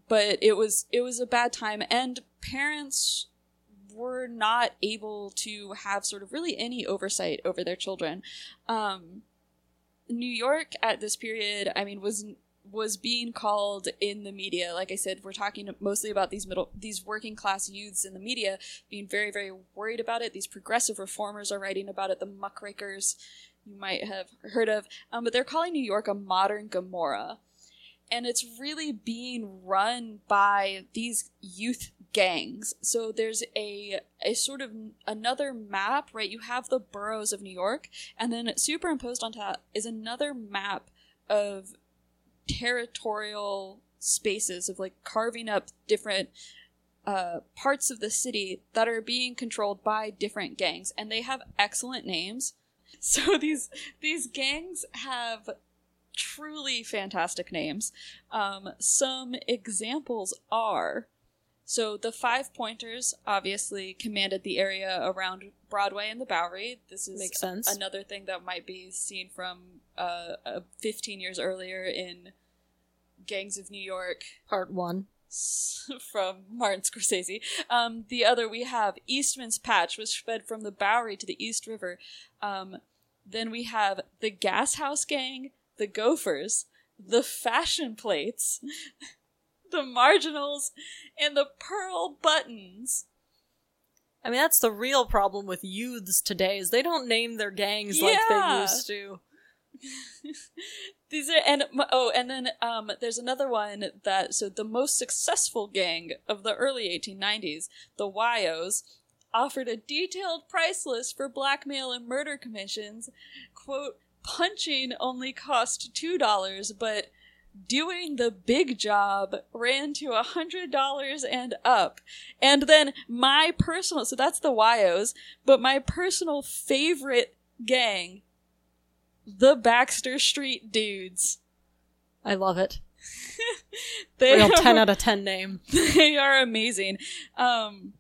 but it was it was a bad time and parents were not able to have sort of really any oversight over their children. Um new york at this period i mean was was being called in the media. Like i said we're talking mostly about these middle these working class youths in the media being very very worried about it. These progressive reformers are writing about it the muckrakers you might have heard of. Um, but they're calling new york a modern gomorrah and it's really being run by these youth gangs. So there's a a sort of another map, right? You have the boroughs of New York, and then superimposed on top is another map of territorial spaces of like carving up different uh, parts of the city that are being controlled by different gangs, and they have excellent names. So these these gangs have truly fantastic names. Um, some examples are so the Five Pointers obviously commanded the area around Broadway and the Bowery. This is Makes sense. another thing that might be seen from uh, uh, 15 years earlier in Gangs of New York Part one. from Martin Scorsese. Um, the other we have Eastman's Patch, which fed from the Bowery to the East River. Um, then we have the Gas House Gang, the Gophers, the Fashion Plates, the Marginals, and the Pearl Buttons. I mean, that's the real problem with youths today is they don't name their gangs like they used to. These are and oh, and then um, there's another one that so the most successful gang of the early 1890s, the Whyos, offered a detailed price list for blackmail and murder commissions. Quote: Punching only cost two dollars, but doing the big job ran to a hundred dollars and up. And then my personal so that's the Whyos, but my personal favorite gang the Baxter Street Dudes. I love it. they Real are, 10 out of 10 name. They are amazing. Um,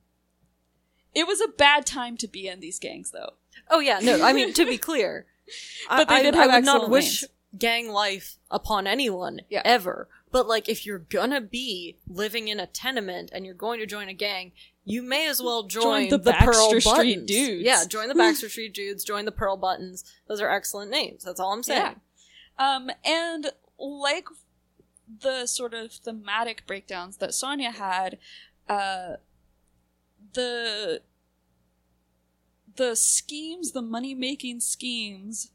it was a bad time to be in these gangs, though. Oh, yeah, no, I mean, to be clear, But I, did I, have I would not wish names. gang life upon anyone, Yeah. ever. But, like, if you're gonna be living in a tenement and you're going to join a gang, you may as well join, the the, Baxter Pearl Street Buttons. Dudes. Yeah, join the Baxter Street Dudes, join the Pearl Buttons. Those are excellent names. That's all I'm saying. Um, and like the sort of thematic breakdowns that Sonia had, uh, the the schemes, the money making schemes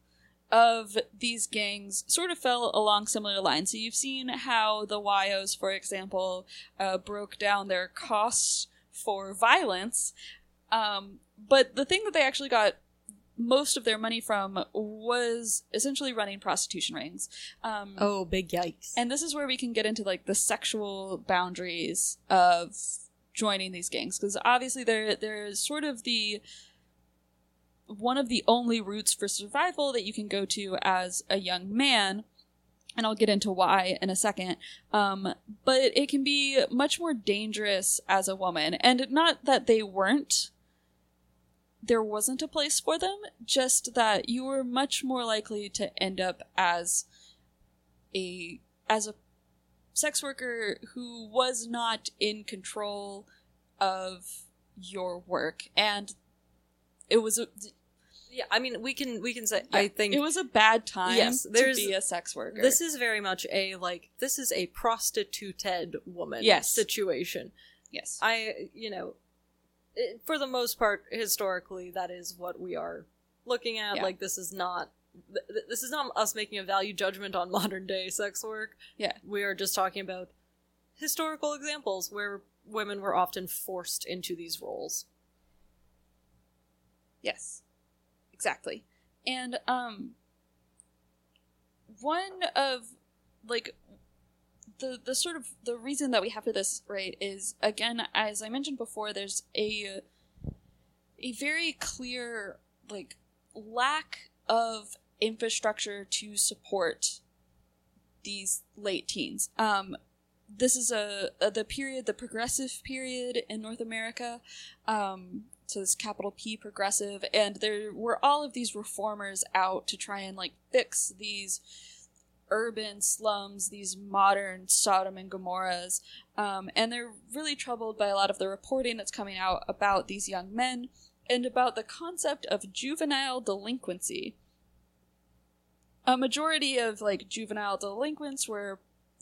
of these gangs sort of fell along similar lines. So you've seen how the Whyos, for example, uh, broke down their costs for violence. Um, but the thing that they actually got most of their money from was essentially running prostitution rings. Um, Oh, big yikes. and this is where we can get into like the sexual boundaries of joining these gangs because obviously there there's sort of the one of the only routes for survival that you can go to as a young man and I'll get into why in a second. Um, but it can be much more dangerous as a woman. And not that they weren't, there wasn't a place for them, just that you were much more likely to end up as a as a sex worker who was not in control of your work and it was yeah, I mean, we can we can say I think it was a bad time Yes, to be a sex worker This is very much a like this is a prostituted woman Yes. situation. yes I you know it, for the most part historically that is what we are looking at Yeah. like this is not th- this is not us making a value judgment on modern day sex work. Yeah. We are just talking about historical examples where women were often forced into these roles. Yes, exactly. And um, one of like the the sort of the reason that we have for this right is again as I mentioned before, there's a a very clear like lack of infrastructure to support these late teens. Um, this is a, a the period, the progressive period in North America. Um, this capital P progressive, and there were all of these reformers out to try and like fix these urban slums, these modern Sodom and Gomorrahs, um, and they're really troubled by a lot of the reporting that's coming out about these young men and about the concept of juvenile delinquency. A majority of like juvenile delinquents were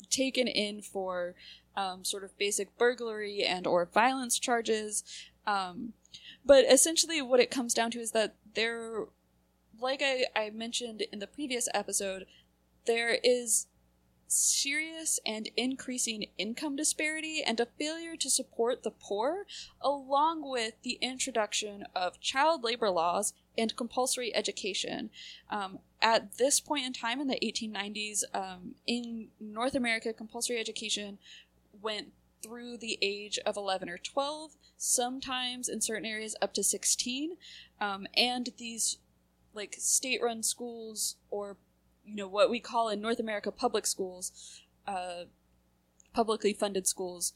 taken in for um, sort of basic burglary and or violence charges. Um, but essentially, what it comes down to is that there, like I, I mentioned in the previous episode, there is serious and increasing income disparity and a failure to support the poor, along with the introduction of child labor laws and compulsory education. Um, at this point in time in the 1890s, um, in North America, compulsory education went through the age of 11 or 12, sometimes in certain areas up to 16. Um, and these like state run schools or you know what we call in North America public schools, uh, publicly funded schools,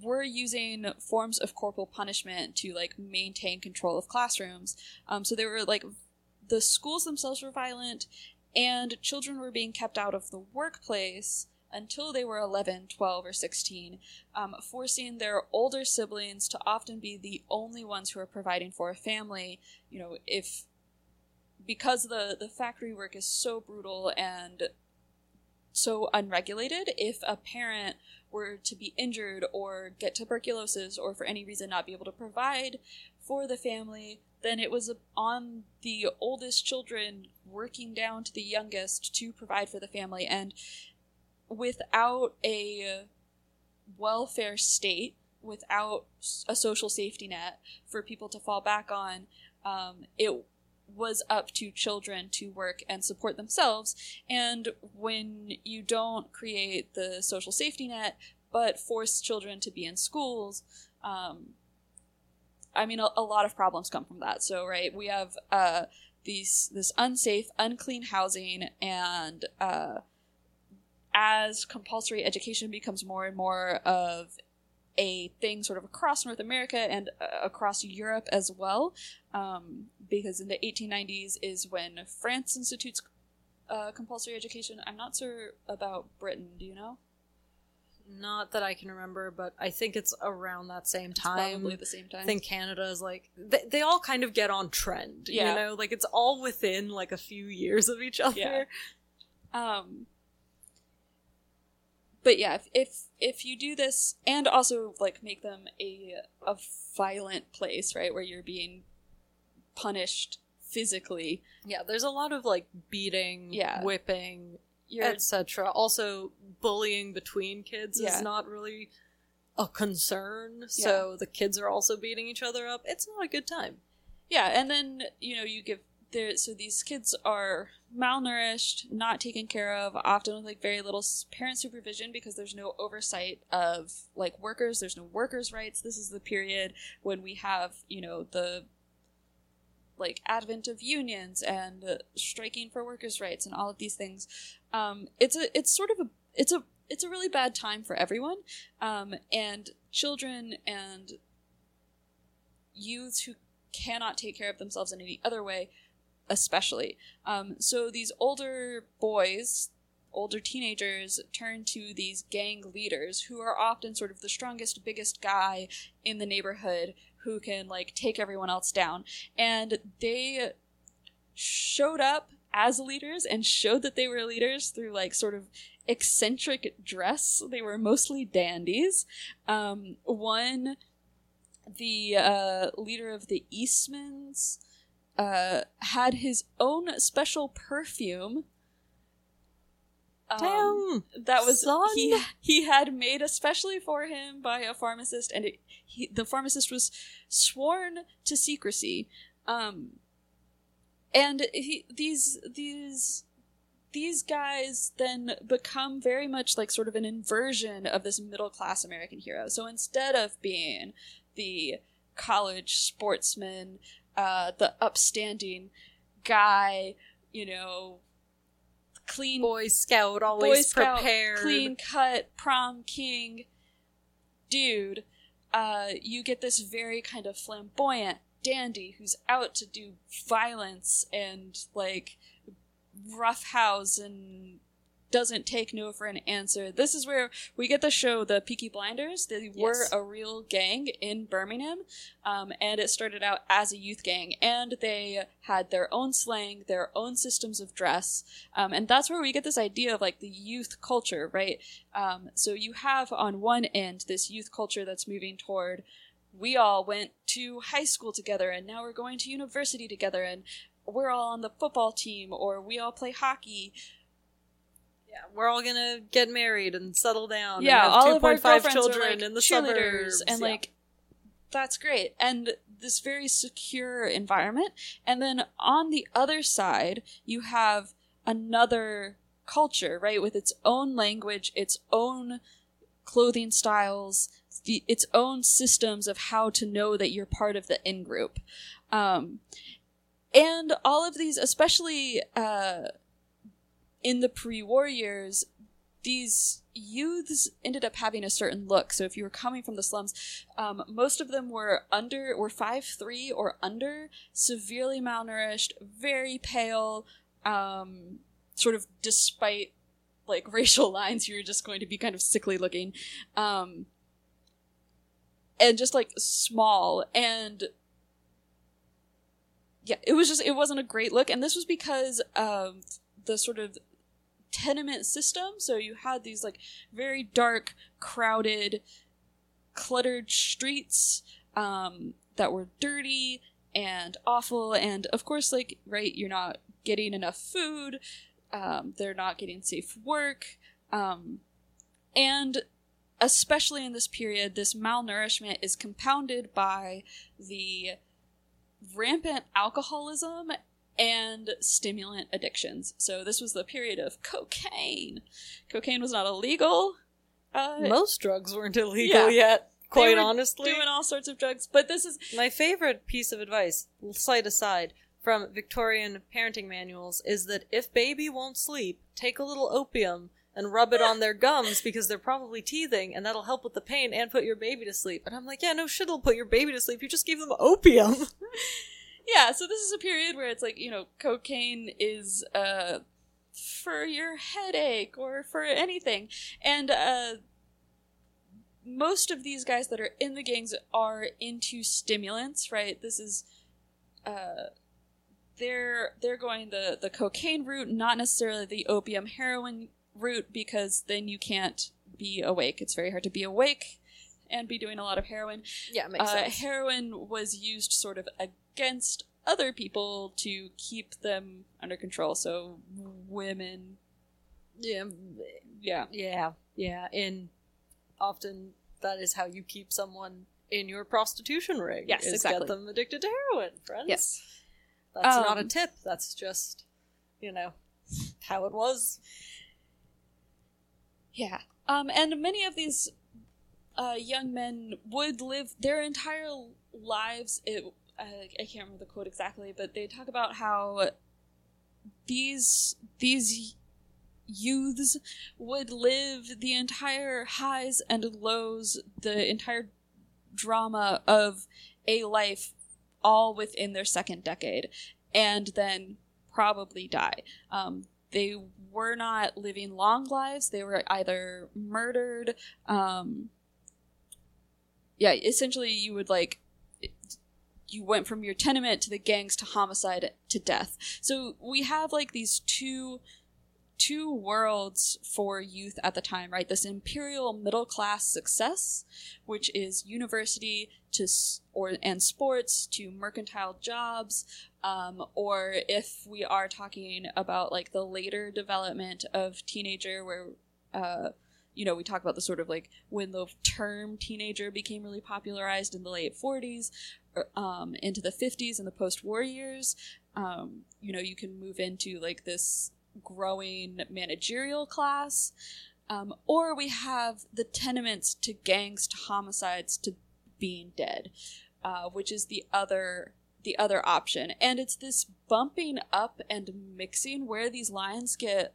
were using forms of corporal punishment to like maintain control of classrooms. Um, so they were like the schools themselves were violent, and children were being kept out of the workplace until they were 11, 12, or 16, um, forcing their older siblings to often be the only ones who are providing for a family. You know, if because the the factory work is so brutal and so unregulated, if a parent were to be injured or get tuberculosis or for any reason not be able to provide for the family, then it was on the oldest children working down to the youngest to provide for the family. And without a welfare state, without a social safety net for people to fall back on, um, it was up to children to work and support themselves. And when you don't create the social safety net, but force children to be in schools, um, I mean, a, a, lot of problems come from that. So, right, we have uh, these this unsafe, unclean housing, and uh, as compulsory education becomes more and more of a thing sort of across North America and uh, across Europe as well, um, because in the 1890s is when France institutes uh, compulsory education. I'm not sure about Britain. Do you know? Not that I can remember, but I think it's around that same It's time. probably the same time. I think Canada is like they, they all kind of get on trend. Yeah. You know, like it's all within like a few years of each other. Yeah. Um, but yeah, if, if if you do this and also like make them a a violent place, right, where you're being punished physically, Yeah, there's a lot of like beating, Yeah. whipping, etc. Also, bullying between kids Yeah. is not really a concern. So the kids are also beating each other up. It's not a good time. yeah, and then you know you give there so these kids are malnourished, not taken care of, often with like very little parent supervision because there's no oversight of like workers. There's no workers' rights. This is the period when we have you know the like advent of unions and uh, striking for workers' rights and all of these things. Um, it's a it's sort of a it's a it's a really bad time for everyone, um, and children and youths who cannot take care of themselves in any other way, especially. Um, so these older boys, older teenagers, turn to these gang leaders who are often sort of the strongest, biggest guy in the neighborhood who can like take everyone else down. And they showed up as leaders and showed that they were leaders through like sort of eccentric dress. They were mostly dandies. Um, one, the uh, leader of the Eastmans, uh, had his own special perfume. Um, Damn. that was Son. he he had made especially for him by a pharmacist and it, he, the pharmacist was sworn to secrecy um and he these these these guys then become very much like sort of an inversion of this middle class american hero so instead of being the college sportsman uh the upstanding guy you know clean Boy Scout Boy always Scout, prepared. clean cut, prom king dude, uh, you get this very kind of flamboyant dandy who's out to do violence and like roughhouse and doesn't take no for an answer. This is where we get the show The Peaky Blinders. They were a real gang in Birmingham, um, and it started out as a youth gang, and they had their own slang, their own systems of dress, um, and that's where we get this idea of like the youth culture, right? Um, so you have on one end this youth culture that's moving toward we all went to high school together and now we're going to university together and we're all on the football team or we all play hockey. Yeah, we're all gonna get married and settle down. yeah, and have all of our 5 girlfriends children are like in the cheerleaders suburbs. and Yeah. like that's great and this very secure environment and then on the other side you have another culture right with its own language its own clothing styles the, its own systems of how to know that you're part of the in group um, and all of these especially uh, in the pre-war years these youths ended up having a certain look. So if you were coming from the slums, um, most of them were under, were five three or under, severely malnourished, very pale, um, sort of despite like racial lines, you're just going to be kind of sickly looking, um, and just like small. And yeah, it was just it wasn't a great look, and this was because the sort of tenement system. So you had these like very dark, crowded, cluttered streets um, that were dirty and awful. And of course, like, right, you're not getting enough food, um, they're not getting safe work. Um, and especially in this period, this malnourishment is compounded by the rampant alcoholism and stimulant addictions. So this was the period of cocaine. Cocaine was not illegal. Uh, Most drugs weren't illegal Yeah. yet, quite honestly. doing all sorts of drugs, but this is My favorite piece of advice, slight aside, from Victorian parenting manuals is that if baby won't sleep, take a little opium and rub it on their gums because they're probably teething and that'll help with the pain and put your baby to sleep. And I'm like, yeah, no shit, it'll put your baby to sleep. You just gave them opium. yeah. So this is a period where it's like you know cocaine is uh for your headache or for anything, and uh most of these guys that are in the gangs are into stimulants, right? This is uh they're they're going the the cocaine route, not necessarily the opium heroin route, because then you can't be awake. It's very hard to be awake and be doing a lot of heroin. yeah, makes Uh, heroin was used sort of against other people to keep them under control. So women, Yeah, yeah, yeah, yeah. And often that is how you keep someone in your prostitution ring. Yes, is exactly. Get them addicted to heroin, friends. yes, That's not a Um, tip. That's just, you know, how it was. yeah. Um, and many of these uh, young men would live their entire lives. It, uh, I can't remember the quote exactly, but they talk about how these these youths would live the entire highs and lows, the entire drama of a life all within their second decade, and then probably die. Um, they were not living long lives. They were either murdered. Um, yeah, essentially, you would like. You went from your tenement to the gangs to homicide to death. So we have like these two two worlds for youth at the time, right? This imperial middle class success, which is university to or and sports to mercantile jobs, um, or if we are talking about like the later development of teenager, where uh, you know we talk about the sort of like when the term teenager became really popularized in the late 40s um, into the 50s and the post-war years um, you know you can move into like this growing managerial class um, or we have the tenements to gangs to homicides to being dead uh, which is the other the other option. And it's this bumping up and mixing where these lines get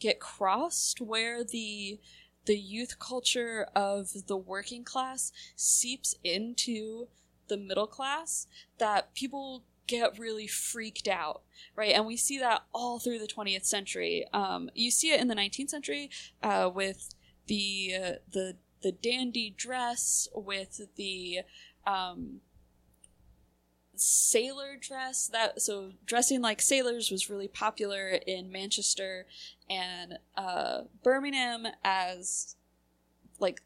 get crossed where the the youth culture of the working class seeps into the middle class that people get really freaked out right? And we see that all through the 20th century. Um, you see it in the 19th century uh, with the uh, the the dandy dress with the um, sailor dress that so dressing like sailors was really popular in manchester and uh, birmingham as like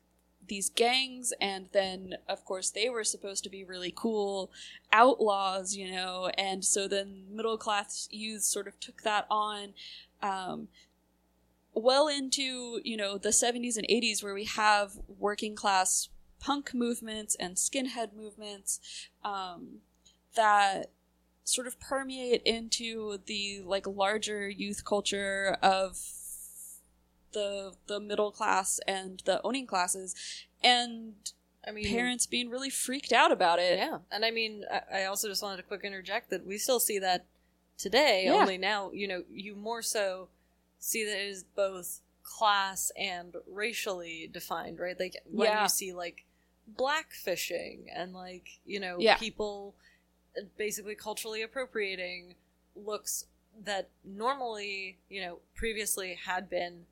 these gangs and then of course they were supposed to be really cool outlaws you know and so then middle class youth sort of took that on um, well into you know the 70s and 80s where we have working class punk movements and skinhead movements um, that sort of permeate into the like larger youth culture of the the middle class and the owning classes and I mean, parents being really freaked out about it Yeah, and I mean, I, I also just wanted to quick interject that we still see that today. Yeah. Only now, you know, you more so see that it is both class and racially defined, right? Like when Yeah. you see like black fishing and like you know Yeah. people basically culturally appropriating looks that normally you know previously had been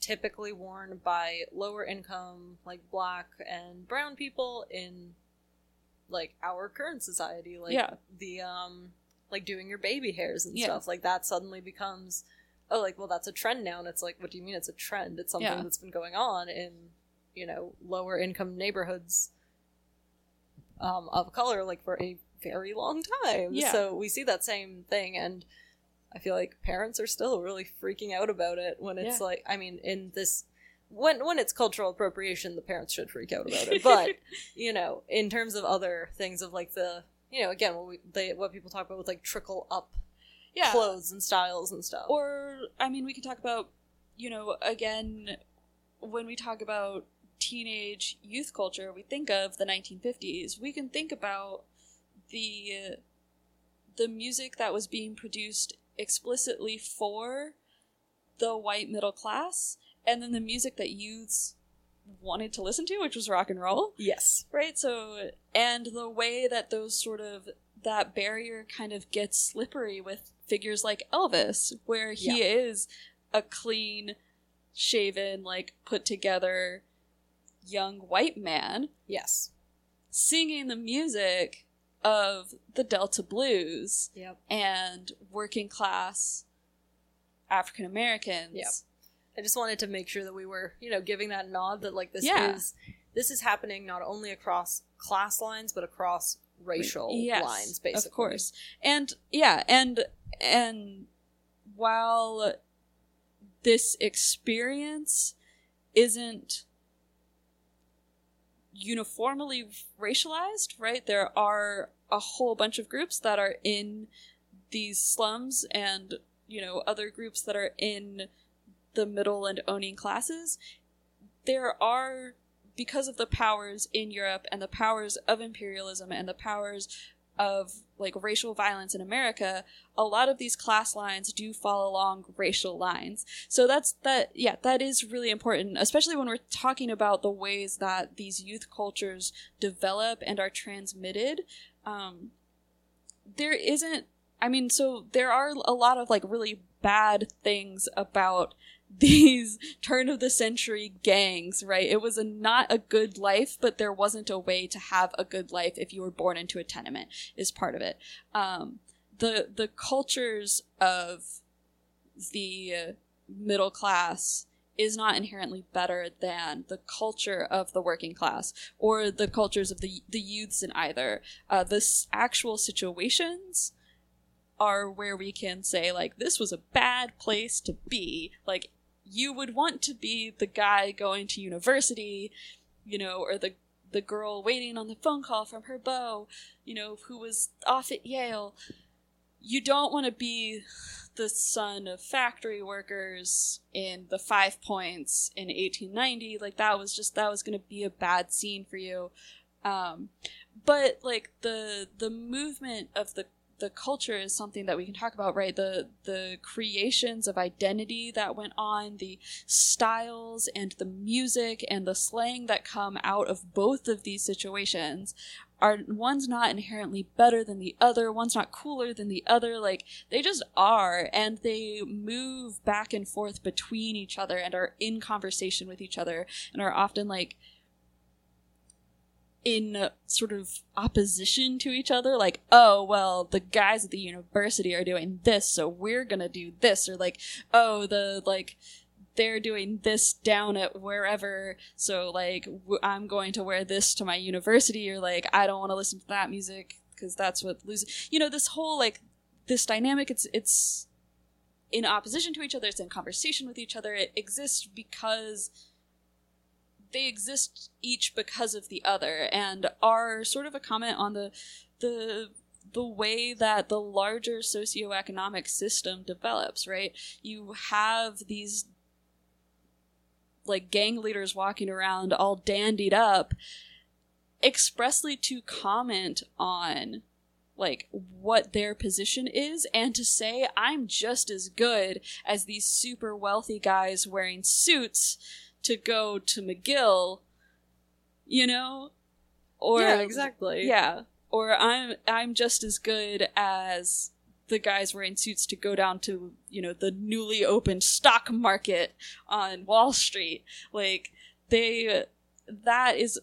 typically worn by lower income like black and brown people in like our current society like Yeah. the um like doing your baby hairs and Yeah. stuff like that suddenly becomes oh like well that's a trend now and it's like what do you mean it's a trend it's something Yeah. that's been going on in you know lower income neighborhoods um, of color like for a very long time. Yeah. So we see that same thing and I feel like parents are still really freaking out about it when it's Yeah. like I mean in this when when it's cultural appropriation the parents should freak out about it. But you know, in terms of other things of like the you know, again what we they what people talk about with like trickle up yeah. clothes and styles and stuff. Or, I mean, we can talk about, you know, again, when we talk about teenage youth culture, we think of the 1950s. We can think about the the music that was being produced explicitly for the white middle class, and then the music that youths wanted to listen to, which was rock and roll yes. right so and the way that those sort of that barrier kind of gets slippery with figures like elvis where he is a clean shaven like put together young white man Yes. singing the music of the delta blues Yep. and working class african americans Yep. I just wanted to make sure that we were, you know, giving that nod that like this Yeah. is this is happening not only across class lines but across racial Yes, lines basically. Of course. And yeah, and and while this experience isn't uniformly racialized, right? There are a whole bunch of groups that are in these slums and, you know, other groups that are in the middle and owning classes. There are because of the powers in Europe and the powers of imperialism and the powers of like racial violence in America, a lot of these class lines do fall along racial lines. So that's that yeah, that is really important, especially when we're talking about the ways that these youth cultures develop and are transmitted. Um, there isn't I mean, so there are a lot of like really bad things about these turn of the century gangs, right? It was a not a good life, but there wasn't a way to have a good life if you were born into a tenement is part of it. Um, the the cultures of the middle class is not inherently better than the culture of the working class or the cultures of the the youths in either. Uh, the s- actual situations are where we can say like this was a bad place to be like you would want to be the guy going to university you know or the the girl waiting on the phone call from her beau you know who was off at yale. You don't want to be the son of factory workers in the five points in 1890 like that was just that was going to be a bad scene for you. Um but like the the movement of the the culture is something that we can talk about right? The the creations of identity that went on the styles and the music and the slang that come out of both of these situations are one's not inherently better than the other one's not cooler than the other like they just are and they move back and forth between each other and are in conversation with each other and are often like in sort of opposition to each other like oh well the guys at the university are doing this so we're gonna do this or like oh the like they're doing this down at wherever so like w- i'm going to wear this to my university or like i don't want to listen to that music because that's what loses you know this whole like this dynamic it's it's in opposition to each other it's in conversation with each other it exists because they exist each because of the other and are sort of a comment on the the the way that the larger socioeconomic system develops right? You have these like gang leaders walking around all dandied up expressly to comment on like what their position is and to say I'm just as good as these super wealthy guys wearing suits to go to McGill, you know? Or yeah, exactly. Yeah. Or I'm I'm just as good as the guys wearing suits to go down to, you know, the newly opened stock market on Wall Street. Like they that is,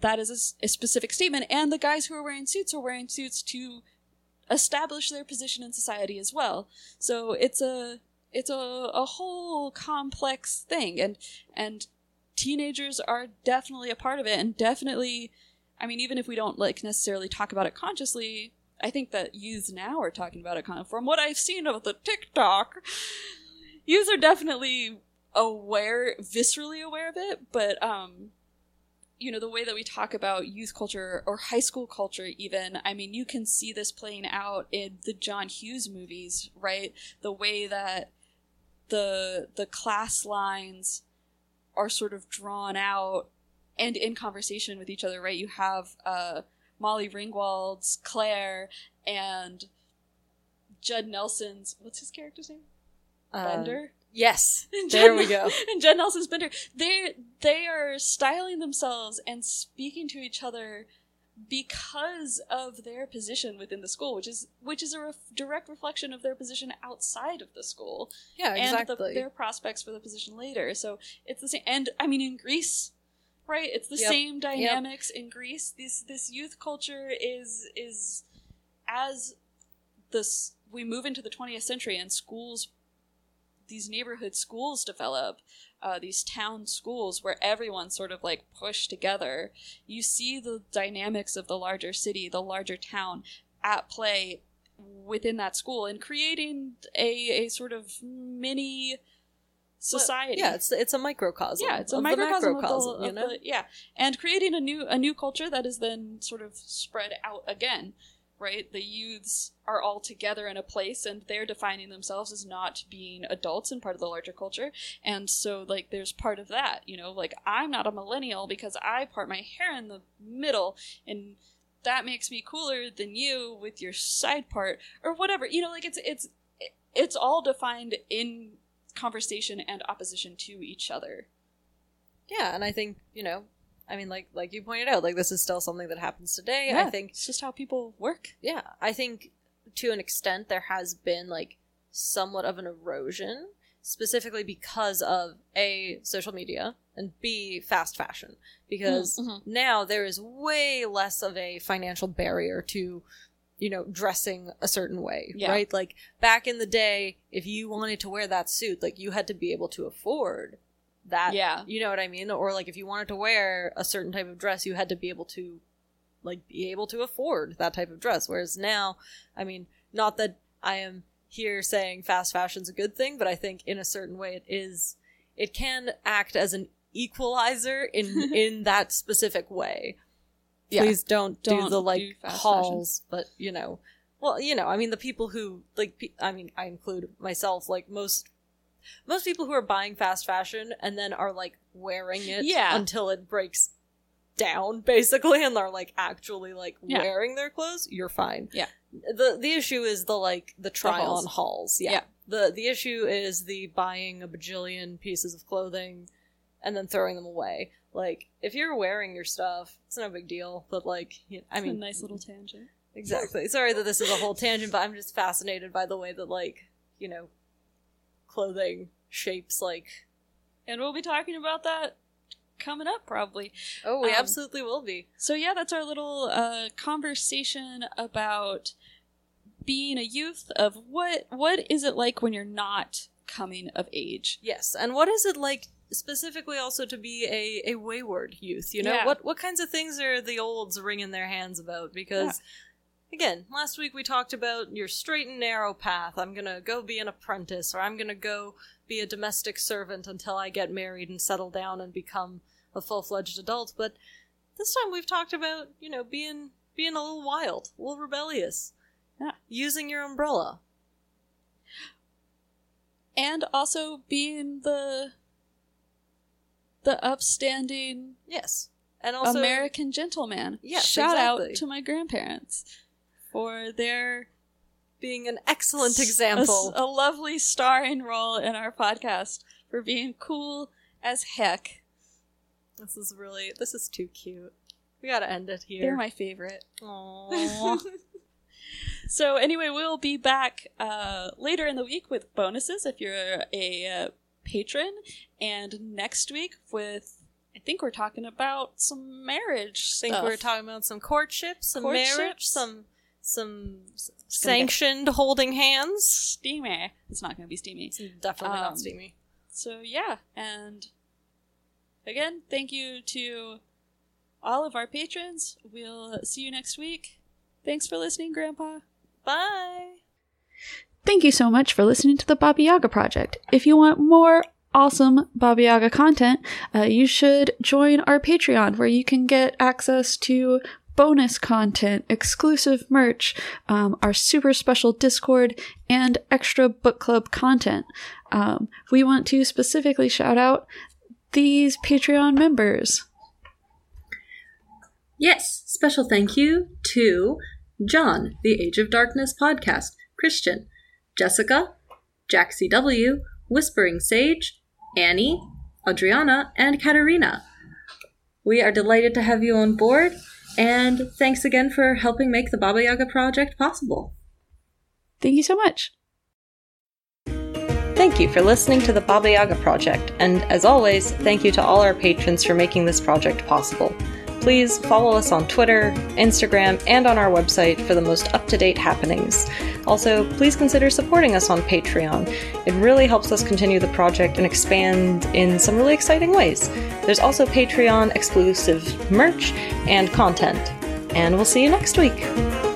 that is a specific statement and the guys who are wearing suits are wearing suits to establish their position in society as well. So it's a it's a, a whole complex thing and and teenagers are definitely a part of it and definitely I mean, even if we don't like necessarily talk about it consciously, I think that youths now are talking about it. From what I've seen of the TikTok, youths are definitely aware, viscerally aware of it. But um, you know, the way that we talk about youth culture or high school culture, even. I mean, you can see this playing out in the John Hughes movies, right? The way that the the class lines are sort of drawn out and in conversation with each other, right? You have uh, Molly Ringwald's Claire and Judd Nelson's what's his character's name? Uh, Bender. Yes. There we go. And Judd Nelson's Bender. They they are styling themselves and speaking to each other because of their position within the school, which is which is a ref- direct reflection of their position outside of the school Yeah, and the, exactly. their prospects for the position later. So it's the same. And I mean, in Grease, right? It's the Yep. same dynamics in Grease. This this youth culture is is as this we move into the 20th century and schools these neighborhood schools develop uh, these town schools where everyone's sort of like pushed together you see the dynamics of the larger city the larger town at play within that school and creating a, a sort of mini society yeah, it's it's a microcosm. yeah, it's a microcosm, of the- you know. the- yeah, and creating a new a new culture that is then sort of spread out again, right? The youths are all together in a place, and they're defining themselves as not being adults and part of the larger culture, and so like there's part of that, you know, like I'm not a millennial because I part my hair in the middle, and that makes me cooler than you with your side part or whatever, you know, like it's it's it's all defined in conversation and opposition to each other. Yeah, and I think you know, I mean, like like you pointed out, like this is still something that happens today. I think it's just how people work. yeah, I think to an extent there has been like somewhat of an erosion, specifically because of a social media and b fast fashion. Because Mm, mhm. now there is way less of a financial barrier to you know dressing a certain way Yeah. right like back in the day if you wanted to wear that suit like you had to be able to afford that Yeah. you know what i mean? Or like if you wanted to wear a certain type of dress you had to be able to like be able to afford that type of dress. Whereas now i mean not that i am here saying fast fashion's a good thing but i think in a certain way it is it can act as an equalizer in in that specific way. Yeah. please don't, do Don't the like fast hauls but you know. Well you know i mean the people who like pe- i mean i include myself like most most people who are buying fast fashion and then are like wearing it Yeah. until it breaks down basically and they're like actually like Yeah. wearing their clothes you're fine Yeah. the the issue is the like the try on hauls. yeah. Yeah. the the issue is the buying a bajillion pieces of clothing and then throwing them away like if you're wearing your stuff it's no big deal but like you i I mean, mean a nice little tangent. exactly sorry that this is a whole tangent but i'm just fascinated by the way that like you know clothing shapes like And we'll be talking about that coming up probably. oh we Um, absolutely will be So yeah, that's our little uh, conversation about being a youth of what what is it like when you're not coming of age. Yes, and what is it like specifically also to be a, a wayward youth? You know, Yeah. what what kinds of things are the olds wringing their hands about? Because again, last week we talked about your straight and narrow path. I'm gonna go be an apprentice, or I'm gonna go be a domestic servant until I get married and settle down and become a full fledged adult. But this time we've talked about you know being being a little wild, a little rebellious, Yeah. using your umbrella. And also being the the upstanding Yes, and also American gentleman. Yes, Shout exactly. out to my grandparents for their being an excellent s- a example. A, lovely starring role in our podcast for being cool as heck. This is really this is too cute. We gotta end it here. They're my favorite. Aww. So anyway, we'll be back uh, later in the week with bonuses if you're a uh, patron, and next week with I think we're talking about some marriage I think stuff. we're talking about some courtship, some Courtship? marriage, some some s- gonna get- sanctioned holding hands. steamy. It's not going to be steamy. It's definitely Um, not steamy. So yeah, and again, thank you to all of our patrons. We'll see you next week. Thanks for listening, Grandpa. Bye. Thank you so much for listening to the Baba Yaga Project. If you want more awesome Baba Yaga content, uh, you should join our Patreon where you can get access to bonus content, exclusive merch, um, our super special Discord, and extra book club content. Um, we want to specifically shout out these Patreon members. Yes, special thank you to John, the Age of Darkness podcast, Christian, Jessica, Jack CW, Whispering Sage, Annie, Adriana, and Katerina. We are delighted to have you on board, and thanks again for helping make the Baba Yaga project possible. Thank you so much. Thank you for listening to the Baba Yaga Project, and as always, thank you to all our patrons for making this project possible. Please follow us on Twitter, Instagram, and on our website for the most up to date happenings. Also, please consider supporting us on Patreon. It really helps us continue the project and expand in some really exciting ways. There's also Patreon exclusive merch and content. And we'll see you next week.